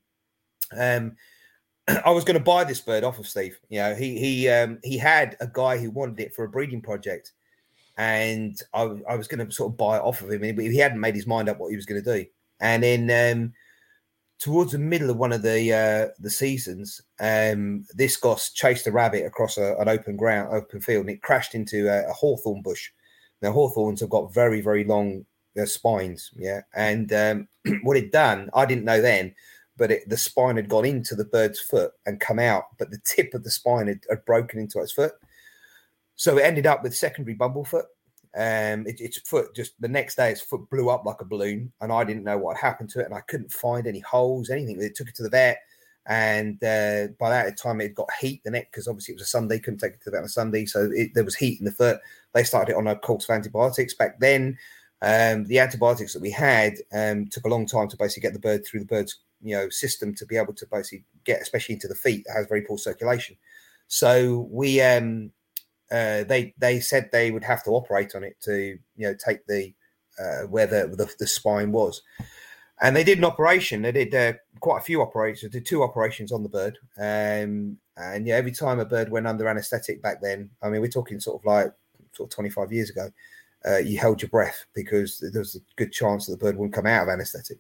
um, (clears throat) I was going to buy this bird off of Steve. You know, he he um, he had a guy who wanted it for a breeding project, and I, I was going to sort of buy it off of him, but he hadn't made his mind up what he was going to do. And then um, towards the middle of one of the uh, the seasons, um, this goss chased a rabbit across a, an open ground, open field, and it crashed into a, a hawthorn bush. Now hawthorns have got very, very long uh, spines, yeah. And um, (clears throat) what it done, I didn't know then, but it, the spine had gone into the bird's foot and come out, but the tip of the spine had, had broken into its foot. So it ended up with secondary bumblefoot. Um, it, its foot just the next day, its foot blew up like a balloon, and I didn't know what happened to it, and I couldn't find any holes, anything. They took it to the vet, and uh, by that time it got heat the neck because obviously it was a Sunday, couldn't take it to the vet on a Sunday, so it, there was heat in the foot. They started it on a course of antibiotics back then. Um, the antibiotics that we had um, took a long time to basically get the bird through the bird's you know system to be able to basically get, especially into the feet that has very poor circulation. So we um, uh, they they said they would have to operate on it to you know take the uh, where the, the, the spine was, and they did an operation. They did uh, quite a few operations. They did two operations on the bird, um, and yeah, every time a bird went under anaesthetic back then, I mean, we're talking sort of like sort of 25 years ago. Uh, you held your breath because there was a good chance that the bird wouldn't come out of anaesthetic.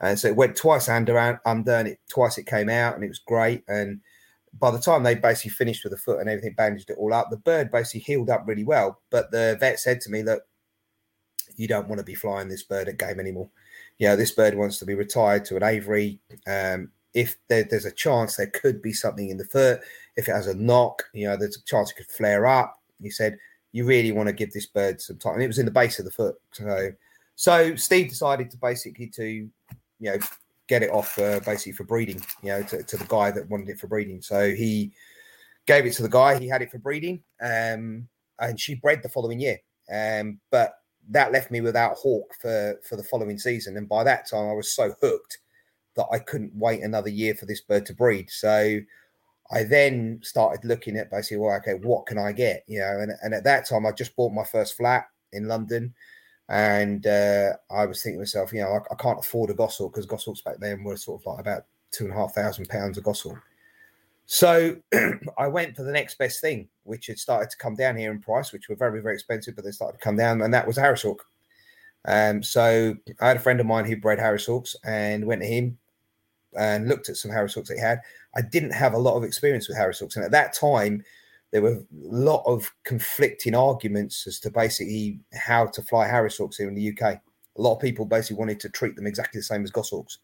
And so it went twice under, under and it twice it came out, and it was great. And by the time they basically finished with the foot and everything, bandaged it all up, the bird basically healed up really well. But the vet said to me, "Look, you don't want to be flying this bird at game anymore. You know, this bird wants to be retired to an aviary. Um, if there, there's a chance there could be something in the foot, if it has a knock, you know, there's a chance it could flare up. He said, you really want to give this bird some time. And it was in the base of the foot. So, so Steve decided to basically to, you know, get it off uh, basically for breeding, you know, to, to, the guy that wanted it for breeding. So he gave it to the guy. He had it for breeding, um, and she bred the following year. Um, but that left me without hawk for for the following season, and by that time I was so hooked that I couldn't wait another year for this bird to breed. So I then started looking at basically, well, okay, what can I get? You know, and, and at that time I just bought my first flat in London. And uh, I was thinking to myself, you know, I, I can't afford a Goshawk because Goshawks back then were sort of like about two and a half thousand pounds a Goshawk. So (clears throat) I went for the next best thing, which had started to come down here in price, which were very, very expensive, but they started to come down, and that was Harris Hawk. Um, so I had a friend of mine who bred Harris Hawks and went to him and looked at some Harris Hawks that he had. I didn't have a lot of experience with Harris Hawks, and at that time, there were a lot of conflicting arguments as to basically how to fly Harris Hawks here in the UK. A lot of people basically wanted to treat them exactly the same as Goshawks.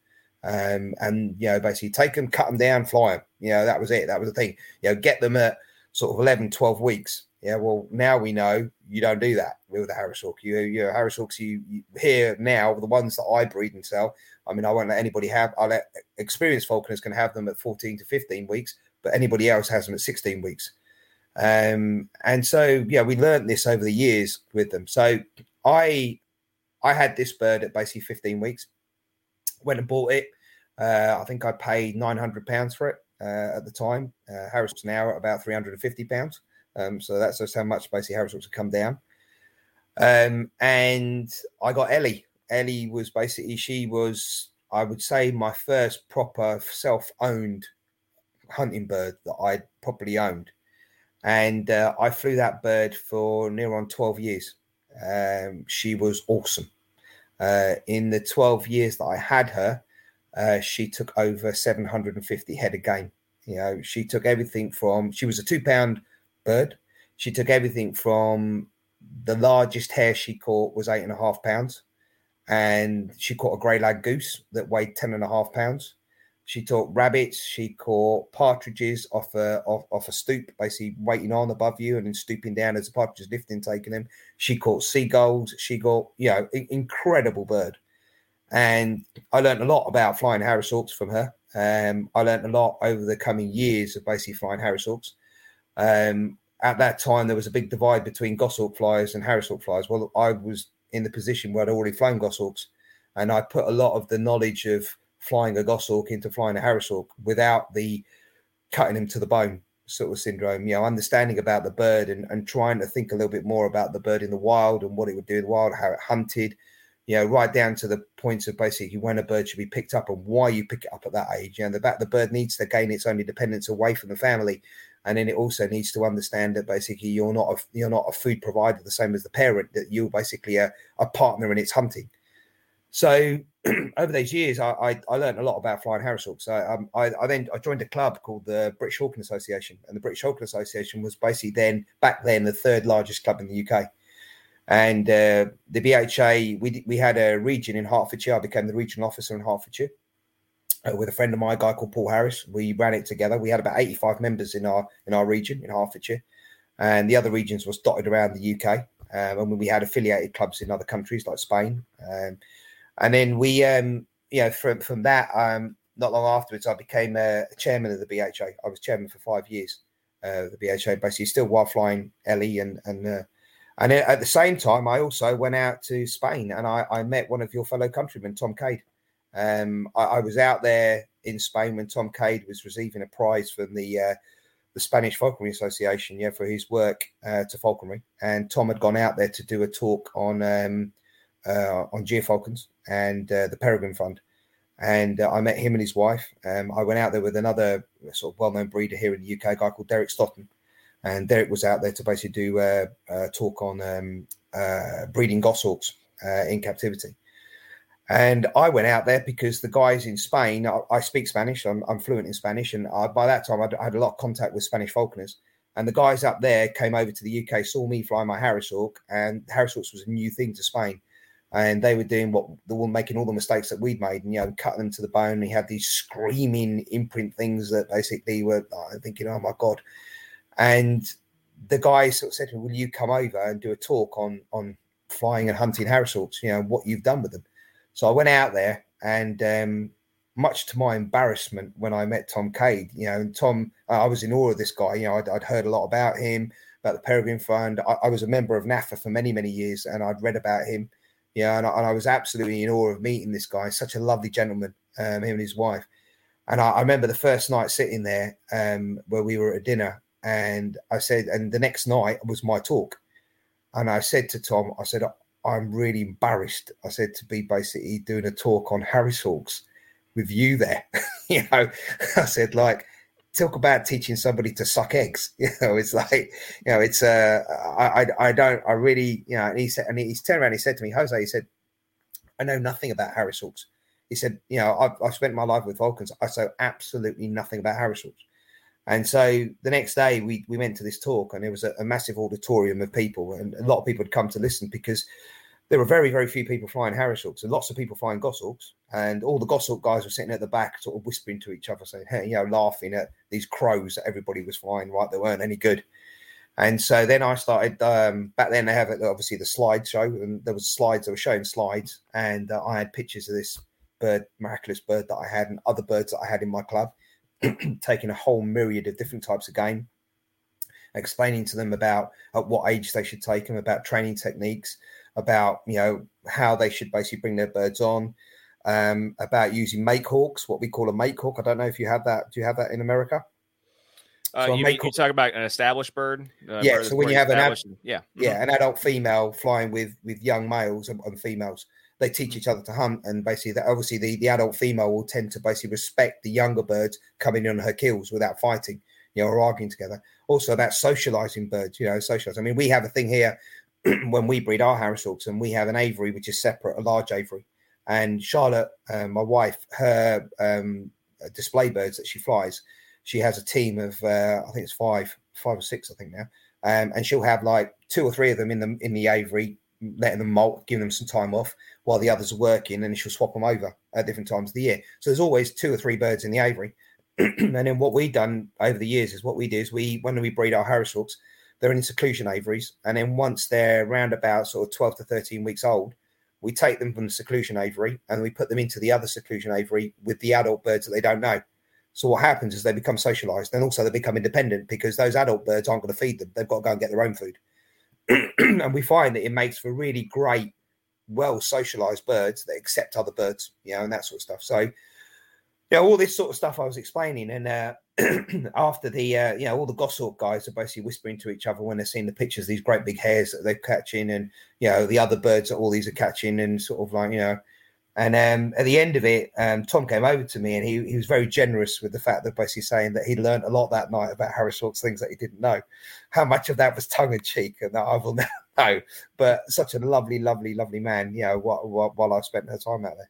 Um, and you know, basically take them, cut them down, fly them. You know, that was it. That was the thing. You know, get them at sort of 11, 12 weeks. Yeah, well, now we know you don't do that with the Harris Hawk. You, you know, Harris Hawks, you, you here now, the ones that I breed and sell. I mean, I won't let anybody have. I let experienced falconers can have them at 14 to 15 weeks, but anybody else has them at 16 weeks. Um, and so, yeah, we learned this over the years with them. So I, I had this bird at basically 15 weeks. Went and bought it. Uh, I think I paid 900 pounds for it uh, at the time. Uh, Harris now at about 350 pounds. Um, so that's just how much basically Harris have come down. Um, and I got Ellie. Ellie was basically she was I would say my first proper self-owned hunting bird that I properly owned, and uh, I flew that bird for near on 12 years. Um, she was awesome. Uh, in the 12 years that I had her, uh, she took over 750 head of game. You know, she took everything from she was a two pound bird. She took everything from the largest hare she caught was eight and a half pounds, and she caught a grey lag goose that weighed ten and a half pounds. She taught rabbits. She caught partridges off a off, off a stoop, basically waiting on above you and then stooping down as the partridges lifting, taking them. She caught seagulls. She got you know incredible bird, and I learned a lot about flying Harris Hawks from her. Um, I learned a lot over the coming years of basically flying Harris Hawks. Um, at that time, there was a big divide between Goshawk flyers and Harris Hawk flyers. Well, I was in the position where I'd already flown Goshawks, and I put a lot of the knowledge of flying a Goshawk into flying a Harris Hawk without the cutting him to the bone sort of syndrome. You know, understanding about the bird and, and trying to think a little bit more about the bird in the wild and what it would do in the wild, how it hunted, you know, right down to the points of basically when a bird should be picked up and why you pick it up at that age. You know, the fact the bird needs to gain its own independence away from the family and then it also needs to understand that basically you're not a you're not a food provider the same as the parent that you're basically a, a partner in its hunting so (clears throat) over those years, I, I, I learned a lot about flying Harris So um, I, I then I joined a club called the British Hawking Association, and the British Hawking Association was basically then back then the third largest club in the UK. And uh, the BHA, we we had a region in Hertfordshire. I became the regional officer in Hertfordshire uh, with a friend of mine, a guy called Paul Harris. We ran it together. We had about 85 members in our in our region in Hertfordshire, and the other regions was dotted around the UK. Um, and we had affiliated clubs in other countries like Spain. Um, and then we, um, you know, from from that, um, not long afterwards, I became a chairman of the BHA. I was chairman for five years. Uh, the BHA basically still while flying Ellie and and uh, and at the same time, I also went out to Spain and I, I met one of your fellow countrymen, Tom Cade. Um, I, I, was out there in Spain when Tom Cade was receiving a prize from the uh, the Spanish Falconry Association, yeah, for his work uh, to falconry. And Tom had gone out there to do a talk on um, uh, on Falcons and uh, the Peregrine Fund. And uh, I met him and his wife. Um, I went out there with another sort of well-known breeder here in the UK, a guy called Derek Stotton. And Derek was out there to basically do a, a talk on um, uh, breeding goshawks uh, in captivity. And I went out there because the guys in Spain, I, I speak Spanish, I'm, I'm, fluent in Spanish. And I, by that time, I'd, I had a lot of contact with Spanish falconers. And the guys up there came over to the UK, saw me fly my Harris Hawk, and Harris Hawks was a new thing to Spain and they were doing what they were making all the mistakes that we'd made, and you know, cutting them to the bone. He had these screaming imprint things that basically were uh, thinking, "Oh my god!" And the guy sort of said to me, "Will you come over and do a talk on on flying and hunting Harris Hawks? You know what you've done with them." So I went out there, and um, much to my embarrassment, when I met Tom Cade, you know, and Tom, I was in awe of this guy. You know, I'd, I'd heard a lot about him, about the Peregrine Fund. I, I was a member of NAFA for many many years, and I'd read about him yeah, and I, and I, was absolutely in awe of meeting this guy. Such a lovely gentleman, um, him and his wife. And I, I remember the first night sitting there um, where we were at dinner, and I said, and the next night was my talk, and I said to Tom, I said, I'm really embarrassed. I said to be basically doing a talk on Harris Hawks with you there. (laughs) you know, (laughs) I said like talk about teaching somebody to suck eggs. (laughs) You know, it's like, you know, it's uh, I, I, I don't, I really, you know, and he said, and he's turned around, and he said to me, Jose, he said, I know nothing about Harris Hawks. He said, you know, I've, I've spent my life with Falcons. I know absolutely nothing about Harris Hawks. And so the next day we, we went to this talk and it was a, a massive auditorium of people and a lot of people had come to listen because there were very, very few people flying Harris Hawks and lots of people flying Goshawks. And all the Goshawk guys were sitting at the back, sort of whispering to each other, saying, hey, you know, laughing at these crows that everybody was flying, right? They weren't any good. And so then I started, um, back then they have obviously the slideshow, and there was slides, they were showing slides, and uh, I had pictures of this bird, miraculous bird that I had, and other birds that I had in my club, (clears throat) taking a whole myriad of different types of game, explaining to them about at what age they should take them, about training techniques, about you know how they should basically bring their birds on, um, about using make hawks, what we call a make hawk. I don't know if you have that. Do you have that in America? Uh, so you, mean, you talk about an established bird? Uh, yeah. Bird so when you have an ad- yeah, yeah, mm-hmm. an adult female flying with with young males and, and females, they teach each other to hunt, and basically, that obviously the, the adult female will tend to basically respect the younger birds coming on her kills without fighting, you know, or arguing together. Also about socializing birds, you know, socialize. I mean, we have a thing here (clears throat) when we breed our Harris Hawks, and we have an aviary which is separate, a large aviary. And Charlotte, um, my wife, her um, display birds that she flies, she has a team of uh, I think it's five, five or six, I think now, um, and she'll have like two or three of them in the in the aviary, letting them molt, giving them some time off while the others are working, and she'll swap them over at different times of the year. So there's always two or three birds in the aviary. (clears throat) and then what we've done over the years is what we do is we when we breed our Harris Hawks, they're in seclusion aviaries. And then once they're around about sort of 12 to 13 weeks old, we take them from the seclusion aviary and we put them into the other seclusion aviary with the adult birds that they don't know. So what happens is they become socialized and also they become independent because those adult birds aren't going to feed them. They've got to go and get their own food. (clears throat) and we find that it makes for really great, well socialized birds that accept other birds, you know, and that sort of stuff. So yeah, all this sort of stuff I was explaining, and uh, (clears throat) after the uh, you know all the goshawk guys are basically whispering to each other when they're seeing the pictures, these great big hares that they're catching, and you know the other birds that all these are catching, and sort of like you know, and um, at the end of it, um, Tom came over to me, and he he was very generous with the fact that basically saying that he learned a lot that night about Harris Hawks things that he didn't know. How much of that was tongue in cheek, and that I will (laughs) never know. But such a lovely, lovely, lovely man, you know, while, while I spent her time out there.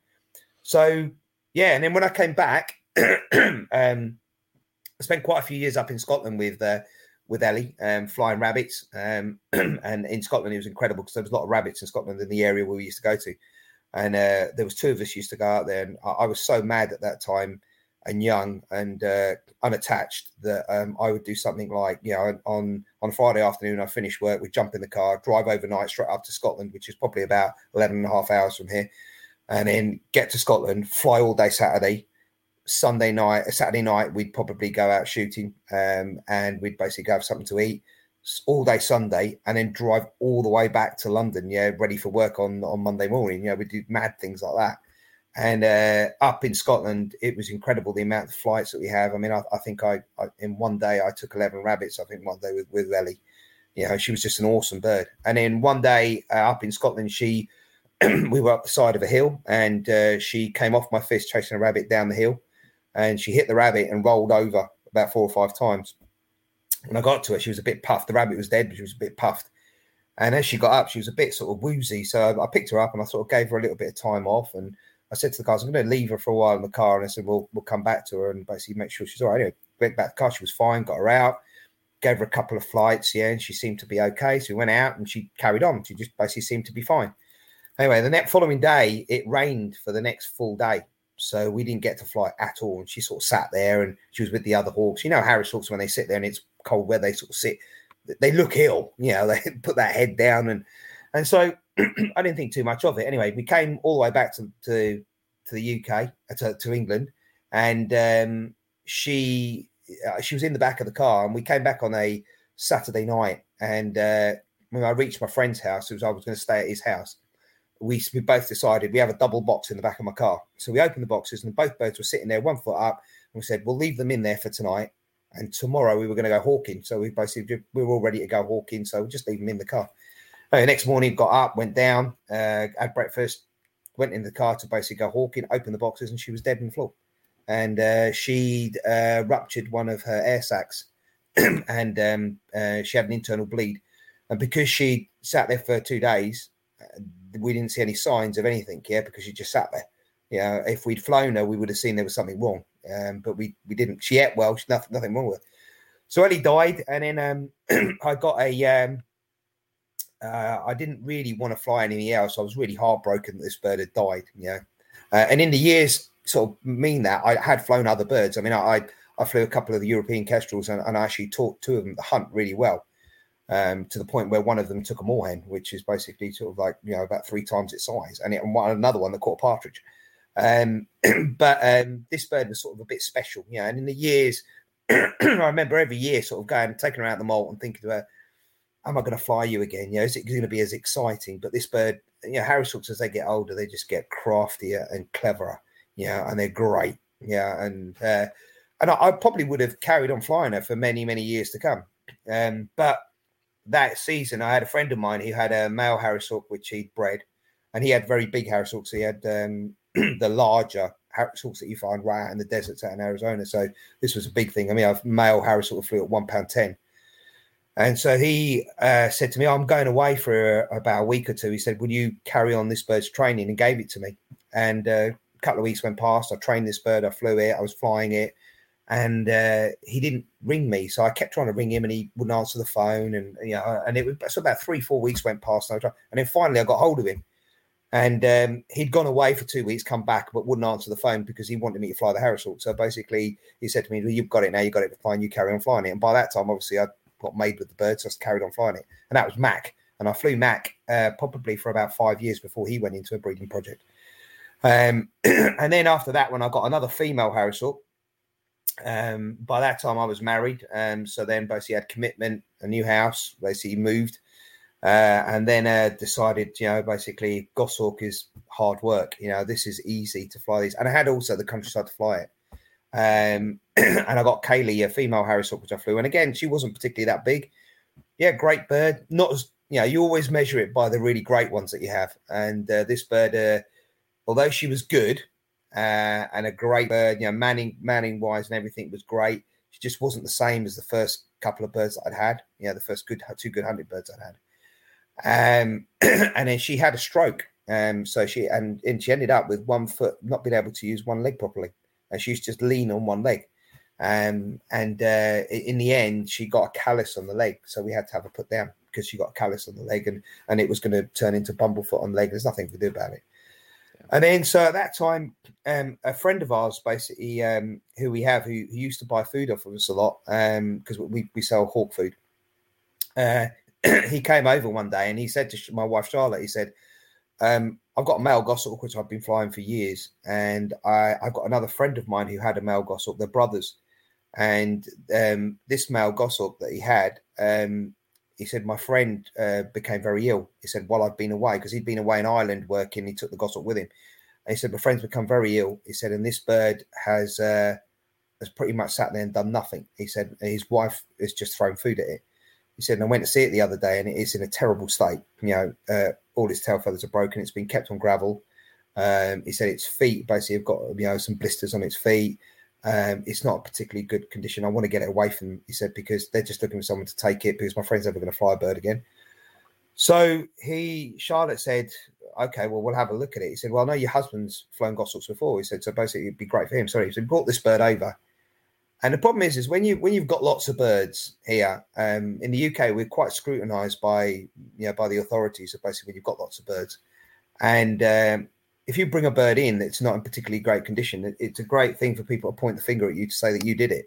So yeah, and then when I came back, (clears throat) um, I spent quite a few years up in Scotland with uh, with Ellie, um, flying rabbits. Um, (clears throat) and in Scotland, it was incredible because there was a lot of rabbits in Scotland in the area where we used to go to. And uh, there was two of us used to go out there, and I, I was so mad at that time and young and uh, unattached that um, I would do something like, you know, on on Friday afternoon, I finish work, we jump in the car, drive overnight straight up to Scotland, which is probably about 11 and a half hours from here, and then get to Scotland, fly all day Saturday, Sunday night, Saturday night, we'd probably go out shooting um, and we'd basically go have something to eat all day Sunday and then drive all the way back to London, yeah, ready for work on, on Monday morning. Yeah, we do mad things like that. And uh, up in Scotland, it was incredible the amount of flights that we have. I mean, I, I think I, I, in one day I took eleven rabbits. I think one day with with Ellie, you know, she was just an awesome bird. And then one day uh, up in Scotland, she (clears throat) we were up the side of a hill, and uh, she came off my fist chasing a rabbit down the hill, and she hit the rabbit and rolled over about four or five times. When I got to her, she was a bit puffed. The rabbit was dead, but she was a bit puffed. And as she got up, she was a bit sort of woozy. So I picked her up and I sort of gave her a little bit of time off and I said to the guys, I'm going to leave her for a while in the car. And I said, we'll, we'll come back to her and basically make sure she's all right. Anyway, went back to the car. She was fine, got her out, gave her a couple of flights. Yeah. And she seemed to be okay. So we went out and she carried on. She just basically seemed to be fine. Anyway, the next following day, it rained for the next full day. So we didn't get to fly at all. And she sort of sat there and she was with the other hawks. You know, Harris hawks, when they sit there and it's cold where they sort of sit, they look ill. You know, (laughs) they put that head down. And, and so (clears throat) I didn't think too much of it. Anyway, we came all the way back to, to to the UK uh, to, to England, and um, she uh, she was in the back of the car, and we came back on a Saturday night, and uh, when I reached my friend's house, was I was going to stay at his house, we we both decided we have a double box in the back of my car, so we opened the boxes, and both birds were sitting there, one foot up, and we said we'll leave them in there for tonight. And tomorrow we were going to go hawking, so we basically we were all ready to go hawking, so we just leave them in the car. Next morning, got up, went down, uh, had breakfast, went in the car to basically go hawking, opened the boxes, and she was dead on the floor. And uh, she'd uh, ruptured one of her air sacs, (clears throat) and um, uh, she had an internal bleed. And because she sat there for two days, we didn't see any signs of anything, yeah, because she just sat there. Yeah, if we'd flown her, we would have seen there was something wrong, um, but we we didn't. She ate well, nothing nothing wrong with her. So Ellie died, and then um, (clears throat) I got a um, uh, I didn't really want to fly anything else. I was really heartbroken that this bird had died. You know, uh, and in the years sort of mean that I had flown other birds. I mean, I I flew a couple of the European kestrels and, and I actually taught two of them to hunt really well. Um, to the point where one of them took a moorhen, which is basically sort of like you know about three times its size, and, it, and one, another one that caught a partridge. Um, (clears throat) but um, this bird was sort of a bit special, you know. And in the years, (clears throat) I remember every year sort of going, taking her out the molt and thinking to her, am I going to fly you again? You know, is it going to be as exciting? But this bird, you know, Harris hawks as they get older, they just get craftier and cleverer. Yeah, and they're great. Yeah, and uh, and I, I, probably would have carried on flying her for many many years to come. Um, but that season, I had a friend of mine who had a male Harris hawk which he'd bred, and he had very big Harris hawks. He had um, (clears throat) the larger Harris hawks that you find right out in the deserts out in Arizona. So this was a big thing. I mean, I've male Harris hawk flew at one pound ten and so he uh, said to me, I'm going away for about a week or two. He said, Will you carry on this bird's training? And gave it to me. And uh, a couple of weeks went past. I trained this bird. I flew it. I was flying it. And uh, he didn't ring me. So I kept trying to ring him and he wouldn't answer the phone. And, you know, and it was so about three, four weeks went past. And, and then finally I got hold of him. And um, he'd gone away for two weeks, come back, but wouldn't answer the phone because he wanted me to fly the Harris hawk. So basically, he said to me, well, You've got it now, you've got it fine, you carry on flying it. And by that time, obviously, I got made with the bird, so I carried on flying it. And that was Mac. And I flew Mac uh, probably for about five years before he went into a breeding project. Um, (clears throat) and then after that, when I got another female Harris hawk, um, by that time I was married. Um, so then basically had commitment, a new house, basically moved. Uh, and then uh, decided, you know, basically Goshawk is hard work. You know, this is easy to fly these. And I had also the countryside to fly it. Um, (clears throat) and I got Kaylee, a female Harris hawk, which I flew. And again, she wasn't particularly that big. Yeah, great bird. Not as you know, you always measure it by the really great ones that you have. And uh, this bird, uh, although she was good uh, and a great bird, you know, manning manning wise and everything was great. She just wasn't the same as the first couple of birds that I'd had. You know, the first good two good hunting birds I'd had. Um, (clears throat) and then she had a stroke Um, so she and, and she ended up with one foot not being able to use one leg properly, and she used to just lean on one leg. Um, and uh, in the end, she got a callus on the leg, so we had to have her put down because she got a callus on the leg, and and it was going to turn into bumblefoot on the leg. There's nothing to do about it. And then, so at that time, um, a friend of ours, basically, um, who we have, who, who, used to buy food off of us a lot, because um, we, we sell hawk food. Uh, (clears throat) he came over one day and he said to my wife Charlotte, he said, um, "I've got a male goshawk which I've been flying for years, and I, have got another friend of mine who had a male goshawk. They're brothers, and um, this male goshawk that he had, um, he said my friend uh, became very ill. He said while I've been away because he'd been away in Ireland working, he took the goshawk with him. And he said my friend's become very ill. He said, and this bird has uh, has pretty much sat there and done nothing. He said his wife has just thrown food at it. He said, and I went to see it the other day, and it is in a terrible state. You know, uh, all its tail feathers are broken. It's been kept on gravel. Um, he said its feet basically have got you know some blisters on its feet. Um, it's not a particularly good condition. I want to get it away from, he said, because they're just looking for someone to take it because my friend's never going to fly a bird again. So he, Charlotte said, okay, well, we'll have a look at it. He said, well, know your husband's flown goshawks before. He said, so basically it'd be great for him. Sorry. So he brought this bird over. And the problem is, is when you when you've got lots of birds here um, in the UK, we're quite scrutinised by you know by the authorities. So basically, when you've got lots of birds, and um, if you bring a bird in that's not in particularly great condition, it's a great thing for people to point the finger at you to say that you did it.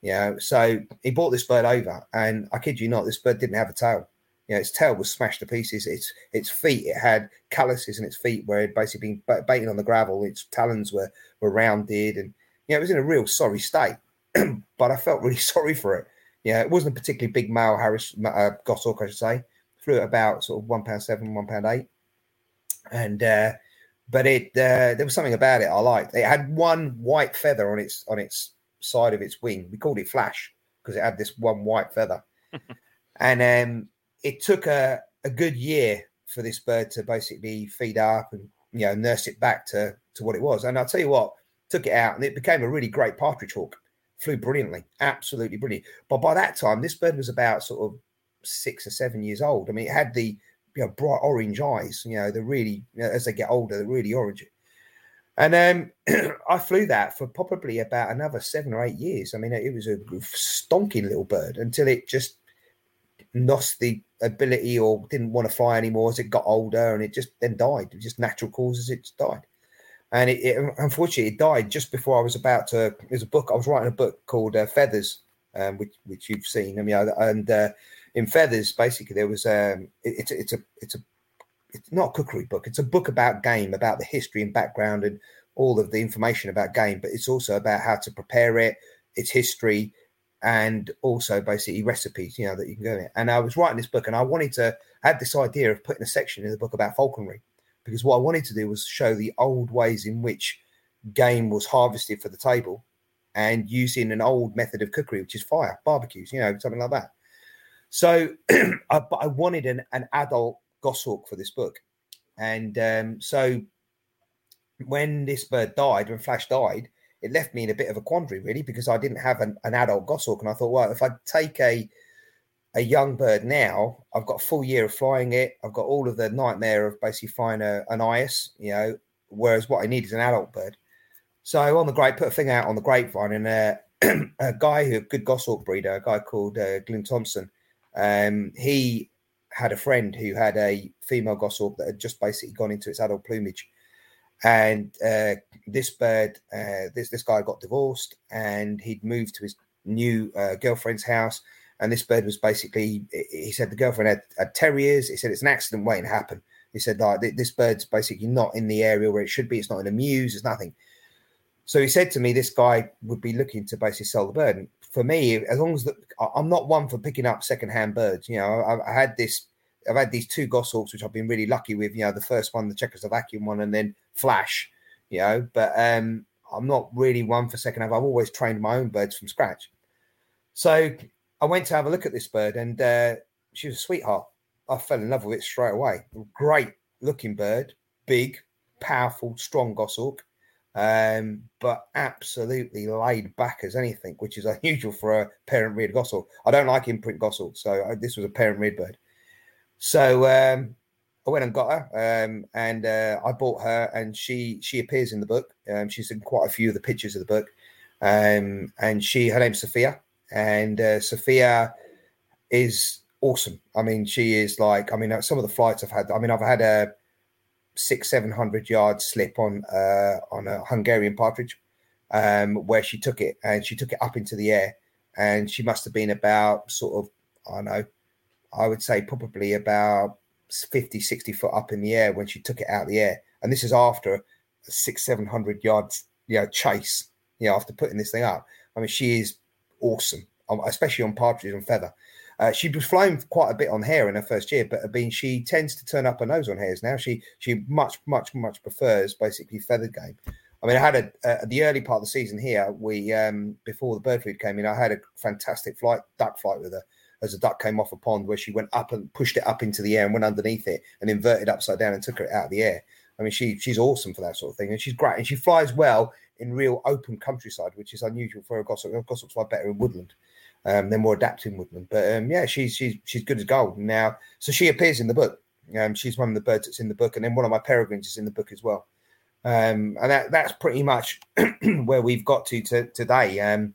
You know, so he brought this bird over, and I kid you not, this bird didn't have a tail. You know, its tail was smashed to pieces. Its its feet, it had calluses in its feet where it basically been baiting on the gravel. Its talons were were rounded, and you know, it was in a real sorry state. (clears throat) but I felt really (laughs) sorry for it. Yeah, it wasn't a particularly big male Harris uh, Goshawk, I should say. Flew at about sort of one pound seven, one pound eight, and uh, but it uh, there was something about it I liked. It had one white feather on its on its side of its wing. We called it Flash because it had this one white feather, (laughs) and um, it took a, a good year for this bird to basically feed up and you know nurse it back to to what it was. And I'll tell you what, took it out and it became a really great partridge hawk. Flew brilliantly, absolutely brilliant. But by that time, this bird was about sort of six or seven years old. I mean, it had the you know, bright orange eyes. You know, they're really you know, as they get older, they're really orange. And um, (clears throat) I flew that for probably about another seven or eight years. I mean, it was a stonking little bird until it just lost the ability or didn't want to fly anymore as it got older, and it just then died. It just natural causes, it died. And it, it, unfortunately, it died just before I was about to. There's a book I was writing a book called uh, Feathers, um, which which you've seen. I mean, and uh, in feathers basically there was um it, it's it's a it's a it's not a cookery book it's a book about game about the history and background and all of the information about game but it's also about how to prepare it its history and also basically recipes you know that you can go in. And i was writing this book and i wanted to I had this idea of putting a section in the book about falconry because what i wanted to do was show the old ways in which game was harvested for the table and using an old method of cookery which is fire barbecues you know something like that so, (clears throat) I, I wanted an, an adult goshawk for this book, and um, so when this bird died, when Flash died, it left me in a bit of a quandary, really, because I didn't have an, an adult goshawk, and I thought, well, if I take a a young bird now, I've got a full year of flying it. I've got all of the nightmare of basically flying a, an eyass, you know, whereas what I need is an adult bird. So on the great, put a thing out on the grapevine, and uh, (clears throat) a guy who a good goshawk breeder, a guy called uh, Glyn Thompson, um, he had a friend who had a female goshawk that had just basically gone into its adult plumage. And uh, this bird, uh, this this guy got divorced, and he'd moved to his new uh, girlfriend's house. And this bird was basically, he said the girlfriend had, had, terriers. He said it's an accident waiting to happen. He said like this bird's basically not in the area where it should be. It's not in a mews. It's nothing. So he said to me, this guy would be looking to basically sell the bird. And for me, as long as the, I'm not one for picking up secondhand birds. You know, I, I had this, I've had these two goshawks which I've been really lucky with. You know, the first one, the Czechoslovakian one, and then Flash. You know, but um, I'm not really one for secondhand. I've always trained my own birds from scratch. So I went to have a look at this bird, and uh, she was a sweetheart. I fell in love with it straight away. Great looking bird, big, powerful, strong goshawk um, but absolutely laid back as anything, which is (laughs) unusual for a parent reared goshawk. I don't like imprint goshawk, so I, this was a parent reared bird. So um, I went and got her, um, and uh, I bought her, and she she appears in the book. Um, she's in quite a few of the pictures of the book, um, and she her name's Sophia, and uh, Sophia is awesome. I mean, she is like I mean, some of the flights I've had. I mean, I've had a six seven hundred yard slip on uh, on a Hungarian partridge, um, where she took it and she took it up into the air, and she must have been about sort of I don't know, I would say probably about 50, 60 foot up in the air when she took it out of the air. And this is after a six, 700 yards, you know, chase, you know, after putting this thing up. I mean, she is awesome, um, especially on partridge and feather. Uh, she was flying quite a bit on hare in her first year, but I mean, she tends to turn up her nose on hares now. She she much much much prefers basically feathered game. I mean, I had a, the early part of the season here. We um before the bird food came in, I had a fantastic flight duck flight with her as a duck came off a pond where she went up and pushed it up into the air and went underneath it and inverted upside down and took it out of the air. I mean, she she's awesome for that sort of thing, and she's great, and she flies well in real open countryside, which is unusual for a goshawk. Goshawks fly better in woodland. Um, they're more adapted in woodland, but um, yeah, she's she's she's good as gold now. So she appears in the book. Um, she's one of the birds that's in the book, and then one of my peregrines is in the book as well. Um, and that, that's pretty much (clears throat) where we've got to, to today. Um,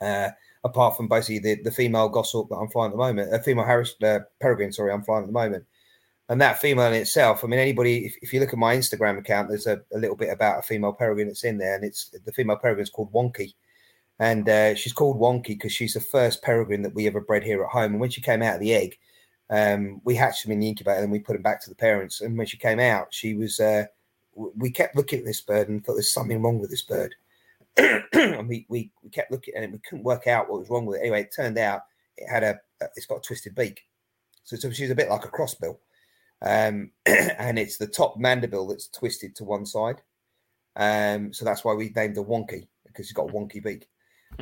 uh, apart from basically the, the female goshawk that I'm flying at the moment, a uh, female Harris uh, peregrine, sorry, I'm flying at the moment. And that female in itself, I mean, anybody, if, if you look at my Instagram account, there's a, a, little bit about a female peregrine that's in there, and it's the female peregrine is called Wonky. And uh, she's called Wonky because she's the first peregrine that we ever bred here at home. And when she came out of the egg, um, we hatched them in the incubator and we put them back to the parents. And when she came out, she was, uh, we kept looking at this bird and thought there's something wrong with this bird. (clears throat) and we, we, we kept looking and. We couldn't work out what was wrong with it. Anyway, it turned out it had a, it's got a twisted beak. So, so she's a bit like a crossbill. Um, (clears throat) and it's the top mandible that's twisted to one side. Um, so that's why we named her Wonky because she's got a wonky beak.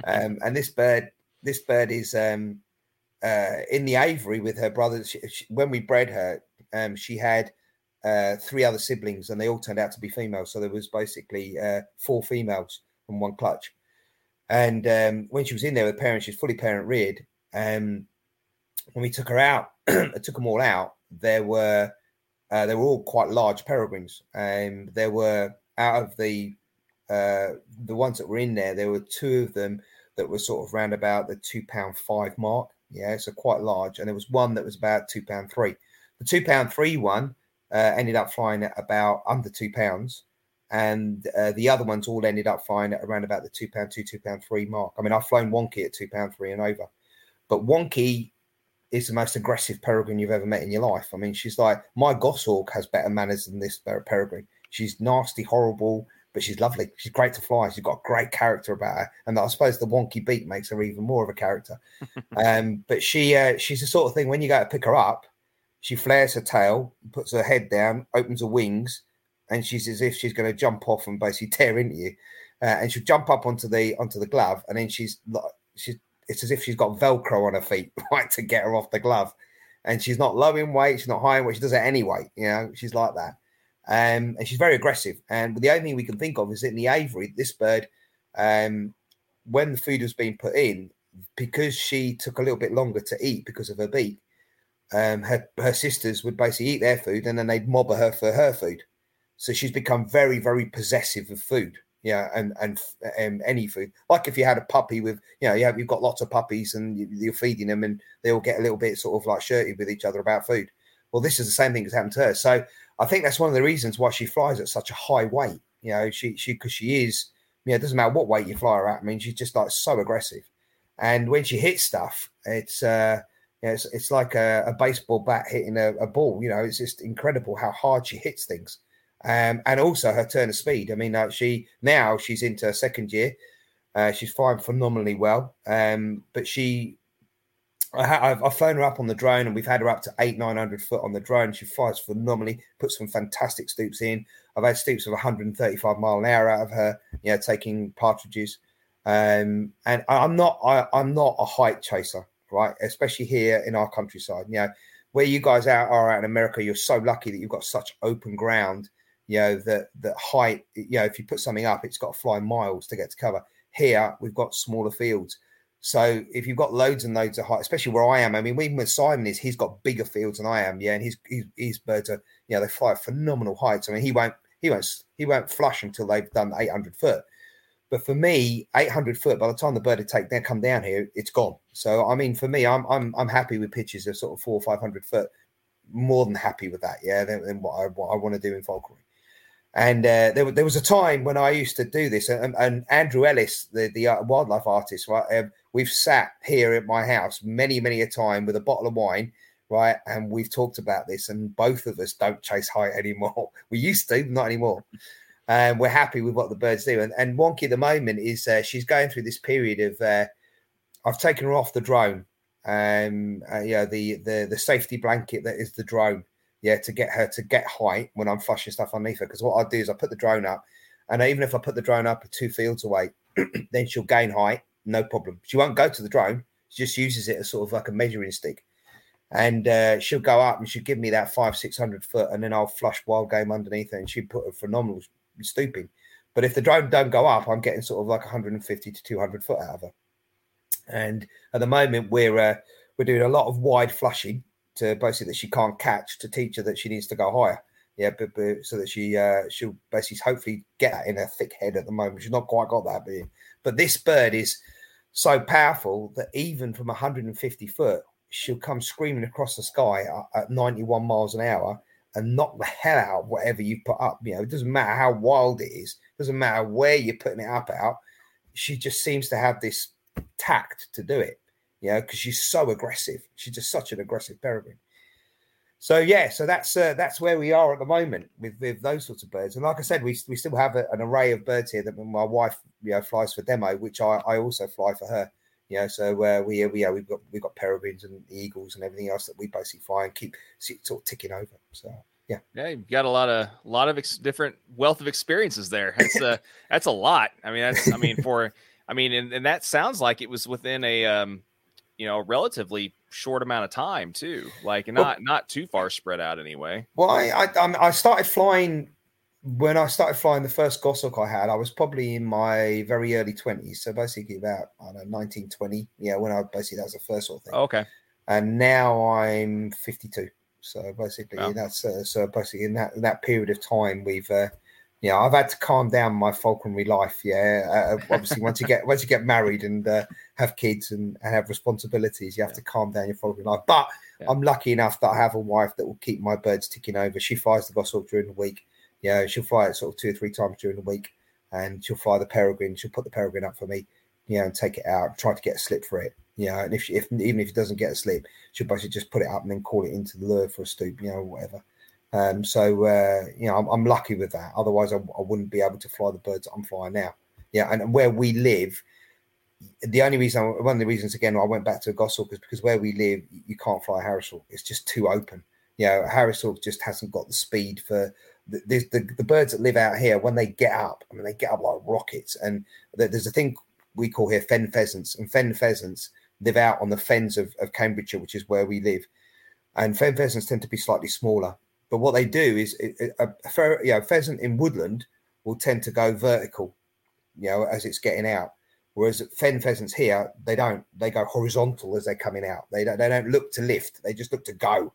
Um, and this bird, this bird is um, uh, in the aviary with her brother. She, she, when we bred her, um, she had uh, three other siblings, and they all turned out to be females. So there was basically uh, four females from one clutch. And um, when she was in there with parents, she's fully parent reared. Um, when we took her out, (clears throat) I took them all out. There were uh, they were all quite large peregrines, and there were out of the uh, the ones that were in there, there were two of them that were sort of round about the two pound five mark. Yeah, so quite large, and there was one that was about two pound three. The two pound three one uh, ended up flying at about under two pounds, and uh, the other ones all ended up flying at around about the two pound two, two pound three mark. I mean, I've flown Wonky at two pound three and over, but Wonky is the most aggressive peregrine you've ever met in your life. I mean, she's like my goshawk has better manners than this peregrine. She's nasty, horrible, but she's lovely. She's great to fly. She's got great character about her, and I suppose the wonky beak makes her even more of a character. (laughs) um, but she uh, she's the sort of thing when you go to pick her up, she flares her tail, puts her head down, opens her wings, and she's as if she's going to jump off and basically tear into you. Uh, and she'll jump up onto the onto the glove, and then she's she's it's as if she's got Velcro on her feet, (laughs) right, to get her off the glove. And she's not low in weight, she's not high in weight, she does it anyway. You know, she's like that. Um, and she's very aggressive. And the only thing we can think of is in the aviary, this bird, um, when the food was being put in, because she took a little bit longer to eat because of her beak, um, her, her sisters would basically eat their food and then they'd mob her for her food. So she's become very, very possessive of food. Yeah, and and um, any food. Like if you had a puppy with, you know, you have, you've got lots of puppies and you, are feeding them, and they all get a little bit sort of like shirty with each other about food. Well, this is the same thing that's happened to her. So I think that's one of the reasons why she flies at such a high weight. You know, she she because she is. You know, it doesn't matter what weight you fly her at. I mean, she's just like so aggressive, and when she hits stuff, it's uh, you know, it's, it's like a, a baseball bat hitting a, a, ball. You know, it's just incredible how hard she hits things um, and also her turn of speed. I mean, uh, she now she's into her second year. Uh, she's flying phenomenally well, um, but she. I have I've flown her up on the drone, and we've had her up to eight, nine hundred foot on the drone. She flies phenomenally, puts some fantastic stoops in. I've had stoops of 135 mile an hour out of her, you know, taking partridges. Um, and I'm not, I, I'm not a height chaser, right? Especially here in our countryside. You know, where you guys out are out in America, you're so lucky that you've got such open ground you know that that height you know if you put something up it's got to fly miles to get to cover here we've got smaller fields So if you've got loads and loads of height, especially where I am, I mean, even with Simon is, he's got bigger fields than I am, yeah, and his his, his birds are, you know, they fly at phenomenal heights. I mean, he won't he won't he won't flush until they've done 800 foot. But for me, 800 foot, by the time the bird would take then come down here, it's gone. So I mean, for me, I'm I'm I'm happy with pitches of sort of four or 500 foot. More than happy with that, yeah. Than, than what I what I want to do in falconry. And uh, there, there was a time when I used to do this, and, and Andrew Ellis, the, the uh, wildlife artist, right? Um, we've sat here at my house many, many a time with a bottle of wine, right? And we've talked about this, and both of us don't chase height anymore. (laughs) We used to, not anymore and we're happy with what the birds do. And, and Wonky at the moment is uh, she's going through this period of uh, I've taken her off the drone, um, uh, yeah, the the the safety blanket that is the drone, yeah, to get her to get height when I'm flushing stuff underneath her. Because what I do is I put the drone up, and even if I put the drone up two fields away, (clears throat) then she'll gain height, no problem. She won't go to the drone; she just uses it as sort of like a measuring stick. And uh, she'll go up and she'll give me that five, six hundred foot, and then I'll flush wild game underneath her, and she put a phenomenal stooping. But if the drone don't go up, I'm getting sort of like 150 to 200 foot out of her. And at the moment, we're uh, we're doing a lot of wide flushing to basically that she can't catch to teach her that she needs to go higher. Yeah, but, but so that she uh, she'll basically hopefully get that in her thick head at the moment. She's not quite got that, but but this bird is so powerful that even from 150 foot, she'll come screaming across the sky at 91 miles an hour and knock the hell out of whatever you put up. You know, it doesn't matter how wild it is, doesn't matter where you're putting it up out. She just seems to have this tact to do it, you know, because she's so aggressive. She's just such an aggressive peregrine. So yeah, so that's uh, that's where we are at the moment with with those sorts of birds. And like I said, we we still have a, an array of birds here that my wife you know flies for demo, which I, I also fly for her. You know, so uh, we we yeah, we've got we've got peregrines and eagles and everything else that we basically fly and keep sort of ticking over. So yeah, yeah, you've got a lot of lot of ex- different wealth of experiences there. That's uh, (laughs) that's a lot. I mean, that's I mean for I mean, and, and that sounds like it was within a um, you know, relatively short amount of time too. Like not well, not too far spread out anyway. Well, I I, I started flying when I started flying the first Goshawk I had. I was probably in my very early twenties, so basically about I don't know nineteen twenty. Yeah, when I basically that was the first sort of thing. okay. And now I'm fifty two. So basically, oh. that's uh, so basically in that in that period of time we've. Uh, yeah, I've had to calm down my falconry life. Yeah, uh, uh obviously, once you get once you get married and uh, have kids and, and, have responsibilities, you have yeah. to calm down your falconry life. But yeah. I'm lucky enough that I have a wife that will keep my birds ticking over. She flies the goshawk during the week. Yeah, she'll fly it sort of two or three times during the week, and she'll fly the peregrine. She'll put the peregrine up for me, you know, and take it out. Try to get a slip for it. You know, and if, she, if even if it doesn't get a slip, she'll basically just put it up and then call it into the lure for a stoop, you know, whatever. Um, so uh, you know, I'm, I'm, lucky with that. Otherwise, I, I, wouldn't be able to fly the birds I'm flying now. Yeah, and where we live, the only reason, one of the reasons again, I went back to Goshawk is because where we live, you can't fly Harris Hawk. It's just too open. You know, Harris Hawk just hasn't got the speed for the, the, the birds that live out here. When they get up, I mean, they get up like rockets. And there's a thing we call here fen pheasants, and fen pheasants live out on the fens of, of Cambridgeshire, which is where we live. And fen pheasants tend to be slightly smaller but what they do is a, a, you know, pheasant in woodland will tend to go vertical, you know, as it's getting out. Whereas fen pheasants here, they don't. They go horizontal as they're coming out. They don't. They don't look to lift. They just look to go,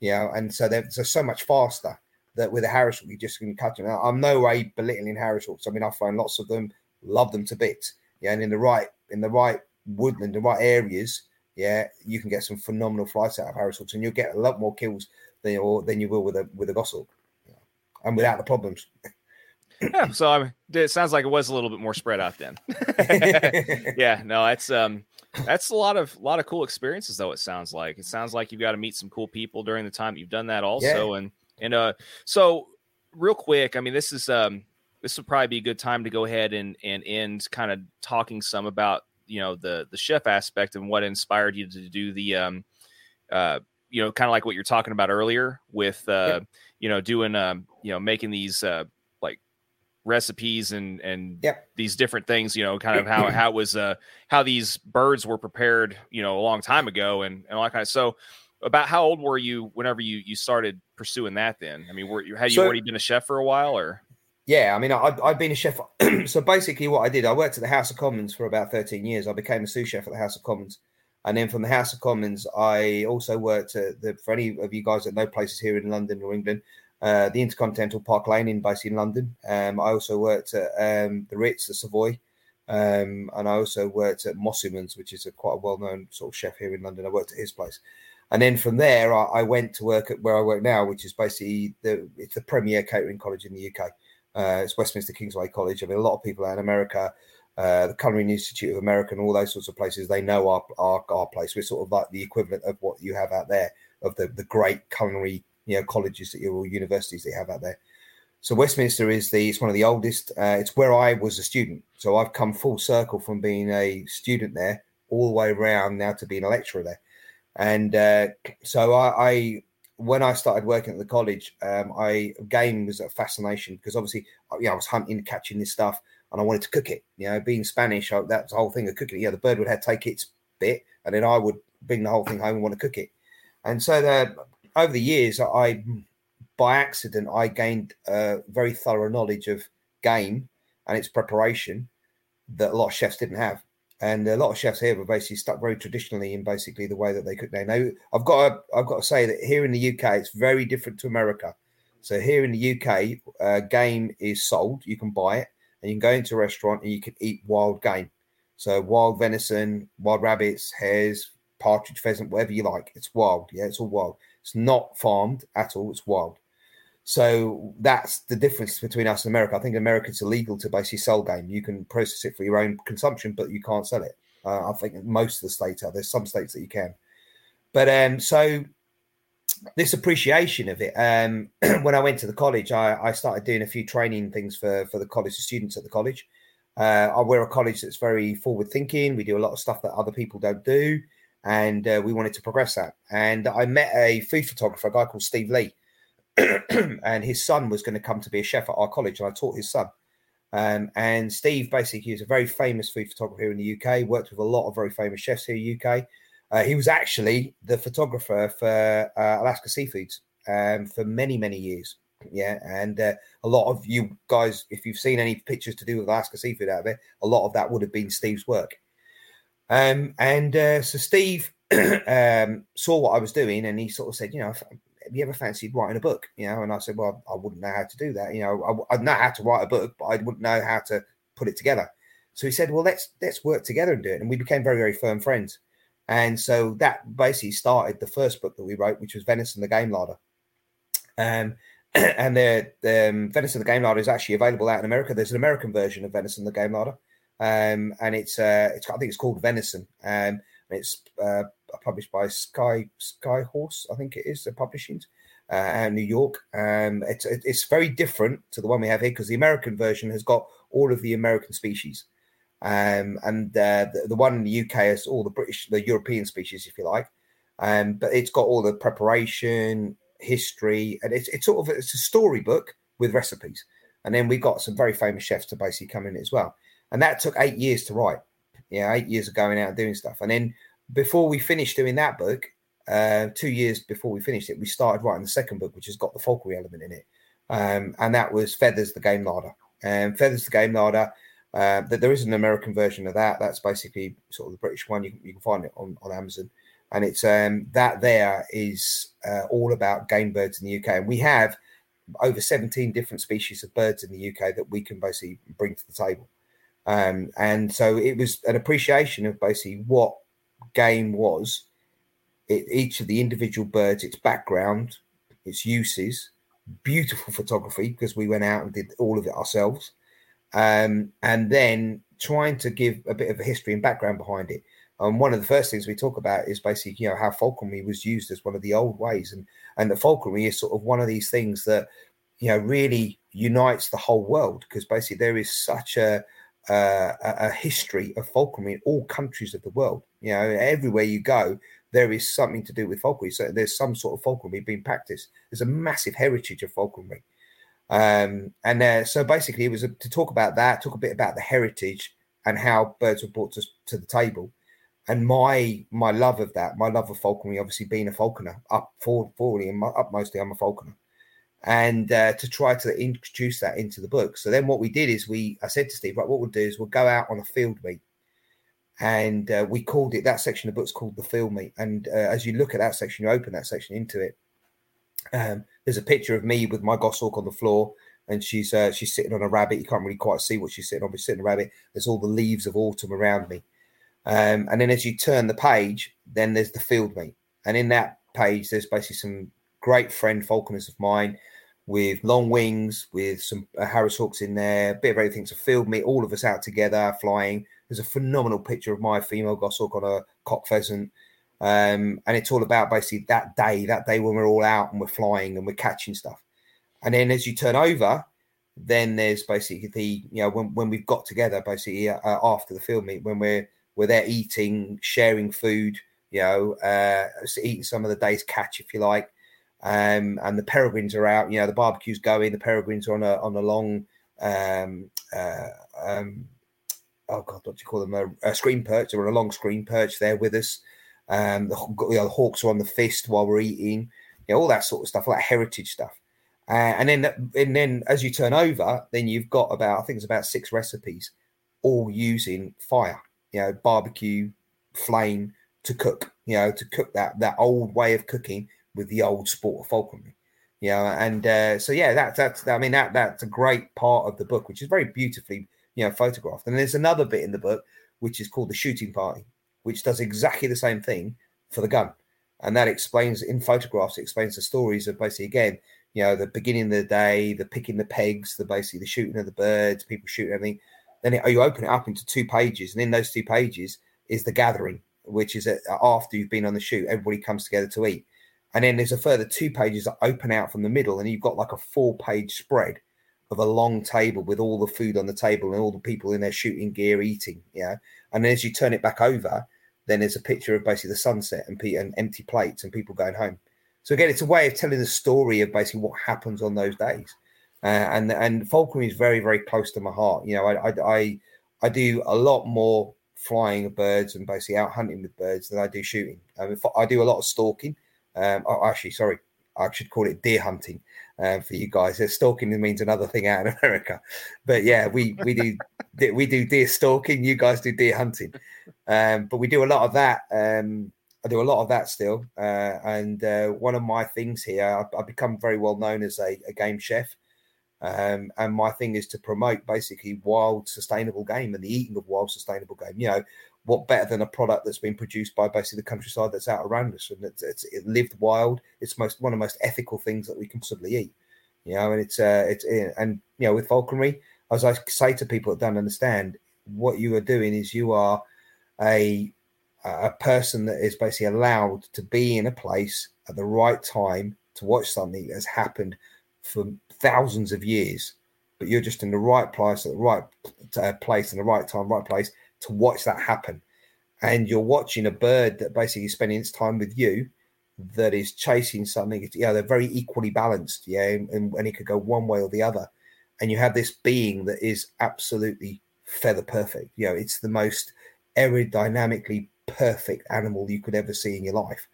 you know. And so they're, they're so much faster that with a Harris you just can cut them. Now, I'm no way belittling Harris Hawks. I mean, I find lots of them, love them to bits. Yeah, and in the right in the right woodland, the right areas, yeah, you can get some phenomenal flights out of Harris Hawks, and you'll get a lot more kills than you, than you will with a with a Goshawk, and without the problems. (laughs) yeah, so I mean, it sounds like it was a little bit more spread out then. (laughs) yeah, no, that's um, that's a lot of a lot of cool experiences though. It sounds like it sounds like you've got to meet some cool people during the time you've done that also, yeah. and and uh, so real quick, I mean, this is um, this would probably be a good time to go ahead and and end kind of talking some about you know the the chef aspect and what inspired you to do the um uh you know, kind of like what you're talking about earlier with, uh, you know, doing, um, you know, making these, uh, like recipes and, and yep. these different things, you know, kind of how, (clears throat) how it was, uh, how these birds were prepared, you know, a long time ago and, and all that kind of, so about how old were you whenever you, you started pursuing that then? I mean, were you, had you so, already been a chef for a while or? yeah, I mean, I, I've been a chef. (clears throat) so basically, what I did, I worked at the House of Commons for about 13 years. I became a sous chef at the House of Commons. And then from the House of Commons, I also worked at the, for any of you guys that know places here in London or England, uh, the Intercontinental Park Lane in basically in London. Um, I also worked at um, the Ritz, the Savoy, um, and I also worked at Mosimann's, which is a quite a well-known sort of chef here in London. I worked at his place, and then from there, I, I went to work at where I work now, which is basically the it's the premier catering college in the UK. Uh, it's Westminster Kingsway College. I mean, a lot of people out in America, uh, the Culinary Institute of America, and all those sorts of places, they know our, our, our place. We're sort of like the equivalent of what you have out there of the the great culinary you know colleges that you all universities that you have out there. So Westminster is the it's one of the oldest. Uh, it's where I was a student. So I've come full circle from being a student there all the way around now to being a lecturer there. And uh, so I, I, when I started working at the college, um, I game was a fascination because obviously, you know, I was hunting, catching this stuff, and I wanted to cook it. You know, being Spanish, I, that's the whole thing of cooking. Yeah, the bird would have take its bit, and then I would bring the whole thing home and want to cook it. And so the, over the years, I by accident, I gained a very thorough knowledge of game and its preparation that a lot of chefs didn't have. And a lot of chefs here were basically stuck very traditionally in basically the way that they cook. Now, I've got to, I've got to say that here in the UK, it's very different to America. So here in the UK, uh, game is sold. You can buy it, and you can go into a restaurant and you can eat wild game. So wild venison, wild rabbits, hares, partridge, pheasant, whatever you like. It's wild. Yeah, it's all wild. It's not farmed at all. It's wild. So that's the difference between us and America. I think in America it's illegal to basically sell game. You can process it for your own consumption, but you can't sell it. Uh, I think most of the states are. There's some states that you can. But um, so this appreciation of it. Um, (clears throat) when I went to the college, I, I, started doing a few training things for for the college students at the college. Uh, we're a college that's very forward thinking. We do a lot of stuff that other people don't do, and uh, we wanted to progress that. And I met a food photographer, a guy called Steve Lee (clears throat) and his son was going to come to be a chef at our college, and I taught his son. Um, and Steve basically is a very famous food photographer here in the UK. Worked with a lot of very famous chefs here in the UK. Uh, he was actually the photographer for uh, Alaska Seafoods um, for many many years. Yeah, and uh, a lot of you guys, if you've seen any pictures to do with Alaska Seafood out there, a lot of that would have been Steve's work. Um, and uh, so Steve (clears throat) um, saw what I was doing, and he sort of said, you know, have you ever fancied writing a book? You know, and I said, well, I wouldn't know how to do that. You know, I, I know how to write a book, but I wouldn't know how to put it together. So he said, well, let's let's work together and do it. And we became very very firm friends. And so that basically started the first book that we wrote, which was Venison the Game Larder. Um, (clears throat) and the, the um, Venison the Game Larder is actually available out in America. There's an American version of Venison the Game Larder, um, and it's uh, it's I think it's called Venison. Um, it's uh, published by Sky Skyhorse, I think it is. The publishing uh, New York. Um, it's it's very different to the one we have here because the American version has got all of the American species, um, and uh, the, the one in the UK is all the British, the European species, if you like. Um, but it's got all the preparation, history, and it's it's sort of it's a storybook with recipes. And then we got some very famous chefs to basically come in as well. And that took eight years to write. Yeah, eight years of going out and doing stuff. And then before we finished doing that book, uh, two years before we finished it, we started writing the second book, which has got the falconry element in it. Um, and that was Feathers the Game Larder. And Feathers the Game Larder, uh, there is an American version of that. That's basically sort of the British one. You can, you can find it on, on Amazon. And it's um, that there is uh, all about game birds in the UK. And we have over 17 different species of birds in the UK that we can basically bring to the table. Um, and so it was an appreciation of basically what game was it, each of the individual birds, its background, its uses, beautiful photography because we went out and did all of it ourselves, um, and then trying to give a bit of a history and background behind it. And one of the first things we talk about is basically, you know, how falconry was used as one of the old ways, and and the falconry is sort of one of these things that, you know, really unites the whole world because basically there is such a uh, a, history of falconry in all countries of the world. You know, everywhere you go, there is something to do with falconry. So there's some sort of falconry being practiced. There's a massive heritage of falconry. Um, and uh, so basically, it was a, to talk about that, talk a bit about the heritage and how birds were brought to, to the table. And my my love of that, my love of falconry, obviously being a falconer, up for forwardly and up mostly, I'm a falconer. and uh, to try to introduce that into the book. So then what we did is we, I said to Steve, right, what we'll do is we'll go out on a field meet. And uh, we called it that section of books called the field meet. And uh, as you look at that section, you open that section into it. Um, there's a picture of me with my goshawk on the floor, and she's uh, she's sitting on a rabbit. You can't really quite see what she's sitting on, but she's sitting on a rabbit. There's all the leaves of autumn around me. Um, and then as you turn the page, then there's the field meet. And in that page, there's basically some great friend falconers of mine with long wings, with some uh, Harris Hawks in there, a bit of everything to field meet, all of us out together flying. There's a phenomenal picture of my female goshawk on a cock pheasant. Um, and it's all about basically that day, that day when we're all out and we're flying and we're catching stuff. And then as you turn over, then there's basically the, you know, when, when we've got together basically uh, after the field meet, when we're, we're there eating, sharing food, you know, uh, eating some of the day's catch, if you like um, and the peregrines are out. You know, the barbecue's going. The peregrines are on a on a long, um, uh, um, oh god, what do you call them? A, a screen perch. They're on a long screen perch there with us. Um, the, you know, the hawks are on the fist while we're eating. You know, all that sort of stuff, like heritage stuff. Uh, and then, and then as you turn over, then you've got about I think it's about six recipes, all using fire. You know, barbecue, flame to cook. You know, to cook that that old way of cooking with the old sport of falconry. You know, and uh, so yeah, that's that's I mean that that's a great part of the book, which is very beautifully you know photographed. And there's another bit in the book which is called the shooting party, which does exactly the same thing for the gun, and that explains in photographs. It explains the stories of basically again, you know, the beginning of the day, the picking the pegs, the basically the shooting of the birds, people shooting everything. Then it, you open it up into two pages, and in those two pages is the gathering, which is uh, after you've been on the shoot, everybody comes together to eat and then there's a further two pages that open out from the middle, and you've got like a four page spread of a long table with all the food on the table and all the people in their shooting gear eating. Yeah. And then as you turn it back over, then there's a picture of basically the sunset and, and empty plates and people going home. So again, it's a way of telling the story of basically what happens on those days. Uh, and and falconry is very very close to my heart. You know, I, I I I do a lot more flying of birds and basically out hunting with birds than I do shooting. Mean, I do a lot of stalking. Um, oh, actually, sorry, I should call it deer hunting uh, for you guys. Stalking means another thing out in (laughs) America, but yeah, we we do we do deer stalking. You guys do deer hunting, um, but we do a lot of that. Um, I do a lot of that still, uh, and uh, one of my things here, I've, become very well known as a, a game chef. Um, and my thing is to promote basically wild, sustainable game and the eating of wild, sustainable game. You know, what better than a product that's been produced by basically the countryside that's out around us and it's, it's it lived wild it's most one of the most ethical things that we can possibly eat you know and it's uh it's and you know with falconry as i say to people that don't understand what you are doing is you are a a person that is basically allowed to be in a place at the right time to watch something that has happened for thousands of years but you're just in the right place at the right uh, place in the right time right place to watch that happen. And you're watching a bird that basically is spending its time with you that is chasing something. Yeah, they're very equally balanced. Yeah, and, and it could go one way or the other. And you have this being that is absolutely feather perfect. You know, it's the most aerodynamically perfect animal you could ever see in your life.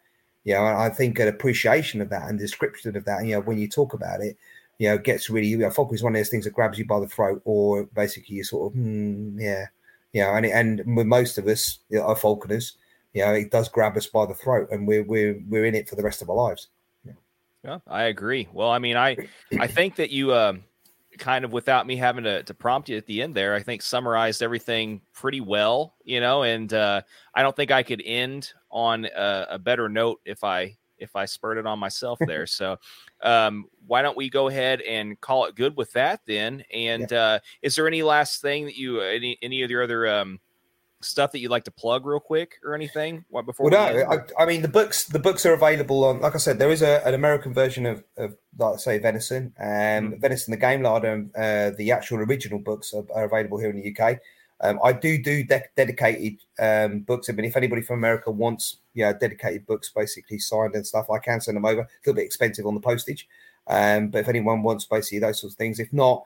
You know, I think an appreciation of that and description of that, you know, when you talk about it, you know, gets really, you know, focus is one of those things that grabs you by the throat or basically you sort of, mm, yeah, you know, and and most of us, you know, are falconers, you know, it does grab us by the throat, and we're we're we're in it for the rest of our lives. Yeah, yeah I agree. Well, I mean, I I think that you um, kind of without me having to, to prompt you at the end there, I think summarized everything pretty well, you know, and uh, I don't think I could end on a, a better note if I if I spurred it on myself there. (laughs) so, um, why don't we go ahead and call it good with that then? And yeah. uh, is there any last thing that you any any of your other um, stuff that you'd like to plug real quick or anything what before well, no, I, I, mean the books the books are available on like i said there is a, an american version of, of like say venison and mm. venison the game larder uh, the actual original books are, are, available here in the uk um, I do do de- dedicated um, books. I mean, if anybody from America wants, yeah, dedicated books, basically signed and stuff, I can send them over. A little bit expensive on the postage, um, but if anyone wants basically those sorts of things, if not,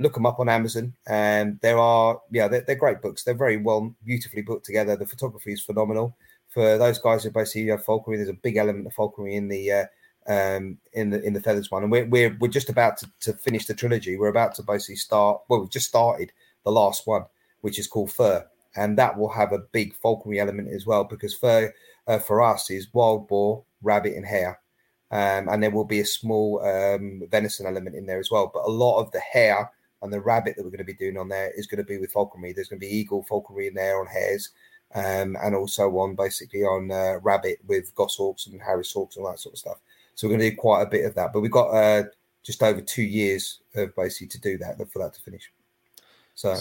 look them up on Amazon. And there are, yeah, they're, they're great books. They're very well, beautifully put together. The photography is phenomenal. For those guys who basically have falconry, there's a big element of falconry in the uh, um, in the in the feathers one, and we're we're, we're just about to, to finish the trilogy. We're about to basically start. Well, we've just started the last one, which is called Fur, and that will have a big falconry element as well because fur uh, for us is wild boar, rabbit, and hare. Um, and there will be a small um, venison element in there as well. But a lot of the hare and the rabbit that we're going to be doing on there is going to be with falconry. There's going to be eagle falconry in there on hares, um, and also on basically on uh, rabbit with goshawks and harris hawks and all that sort of stuff. So we're going to do quite a bit of that. But we've got uh, just over two years of basically to do that for that to finish. So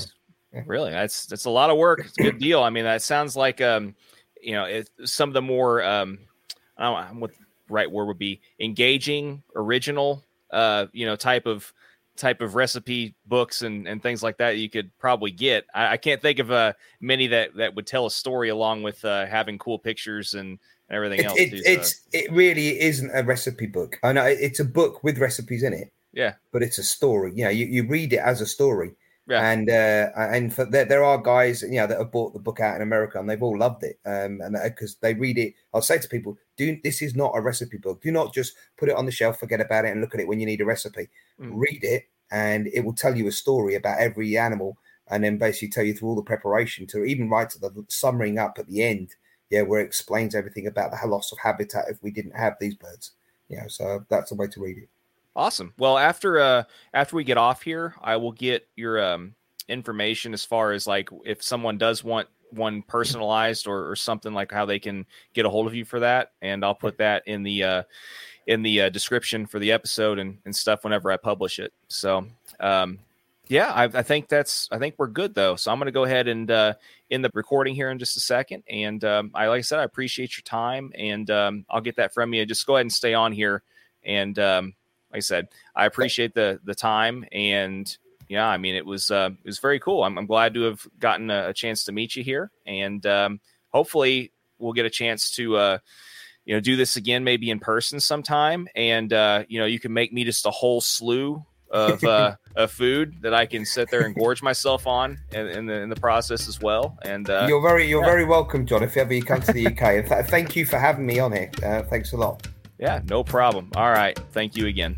yeah. really, that's that's a lot of work. It's a good deal. I mean, that sounds like um, you know, it, some of the more um, I don't know what the right word would be engaging, original, uh, you know, type of type of recipe books and, and things like that you could probably get. I, I can't think of uh, many that, that would tell a story along with uh, having cool pictures and everything it, else. It, too, it's so. it really isn't a recipe book. I know it's a book with recipes in it. Yeah, but it's a story. You know, you, you read it as a story. Yeah. And uh, and for, there, there are guys you know that have bought the book out in America and they've all loved it. Um, and because they read it, I'll say to people, "Do this is not a recipe book. Do not just put it on the shelf, forget about it, and look at it when you need a recipe. Mm. Read it, and it will tell you a story about every animal, and then basically tell you through all the preparation to even right to the summing up at the end. Yeah, where it explains everything about the loss of habitat if we didn't have these birds. Yeah, so that's the way to read it. Awesome. Well, after uh after we get off here, I will get your um information as far as like if someone does want one personalized or, or something like how they can get a hold of you for that, and I'll put that in the uh in the uh, description for the episode and, and stuff whenever I publish it. So um yeah, I, I think that's I think we're good though. So I'm going to go ahead and uh, in the recording here in just a second. And um, I like I said, I appreciate your time, and um, I'll get that from you. Just go ahead and stay on here, and um, like I said, I appreciate the the time and yeah, I mean it was uh, it was very cool. I'm, I'm glad to have gotten a, a, chance to meet you here, and um, hopefully we'll get a chance to uh, you know do this again maybe in person sometime, and uh, you know you can make me just a whole slew of uh, (laughs) of food that I can sit there and gorge myself on in, in the in the process as well. And uh, you're very you're yeah. very welcome, John. If ever you come to the UK, and th- thank you for having me on here. Uh, thanks a lot. Yeah, no problem. All right. Thank you again.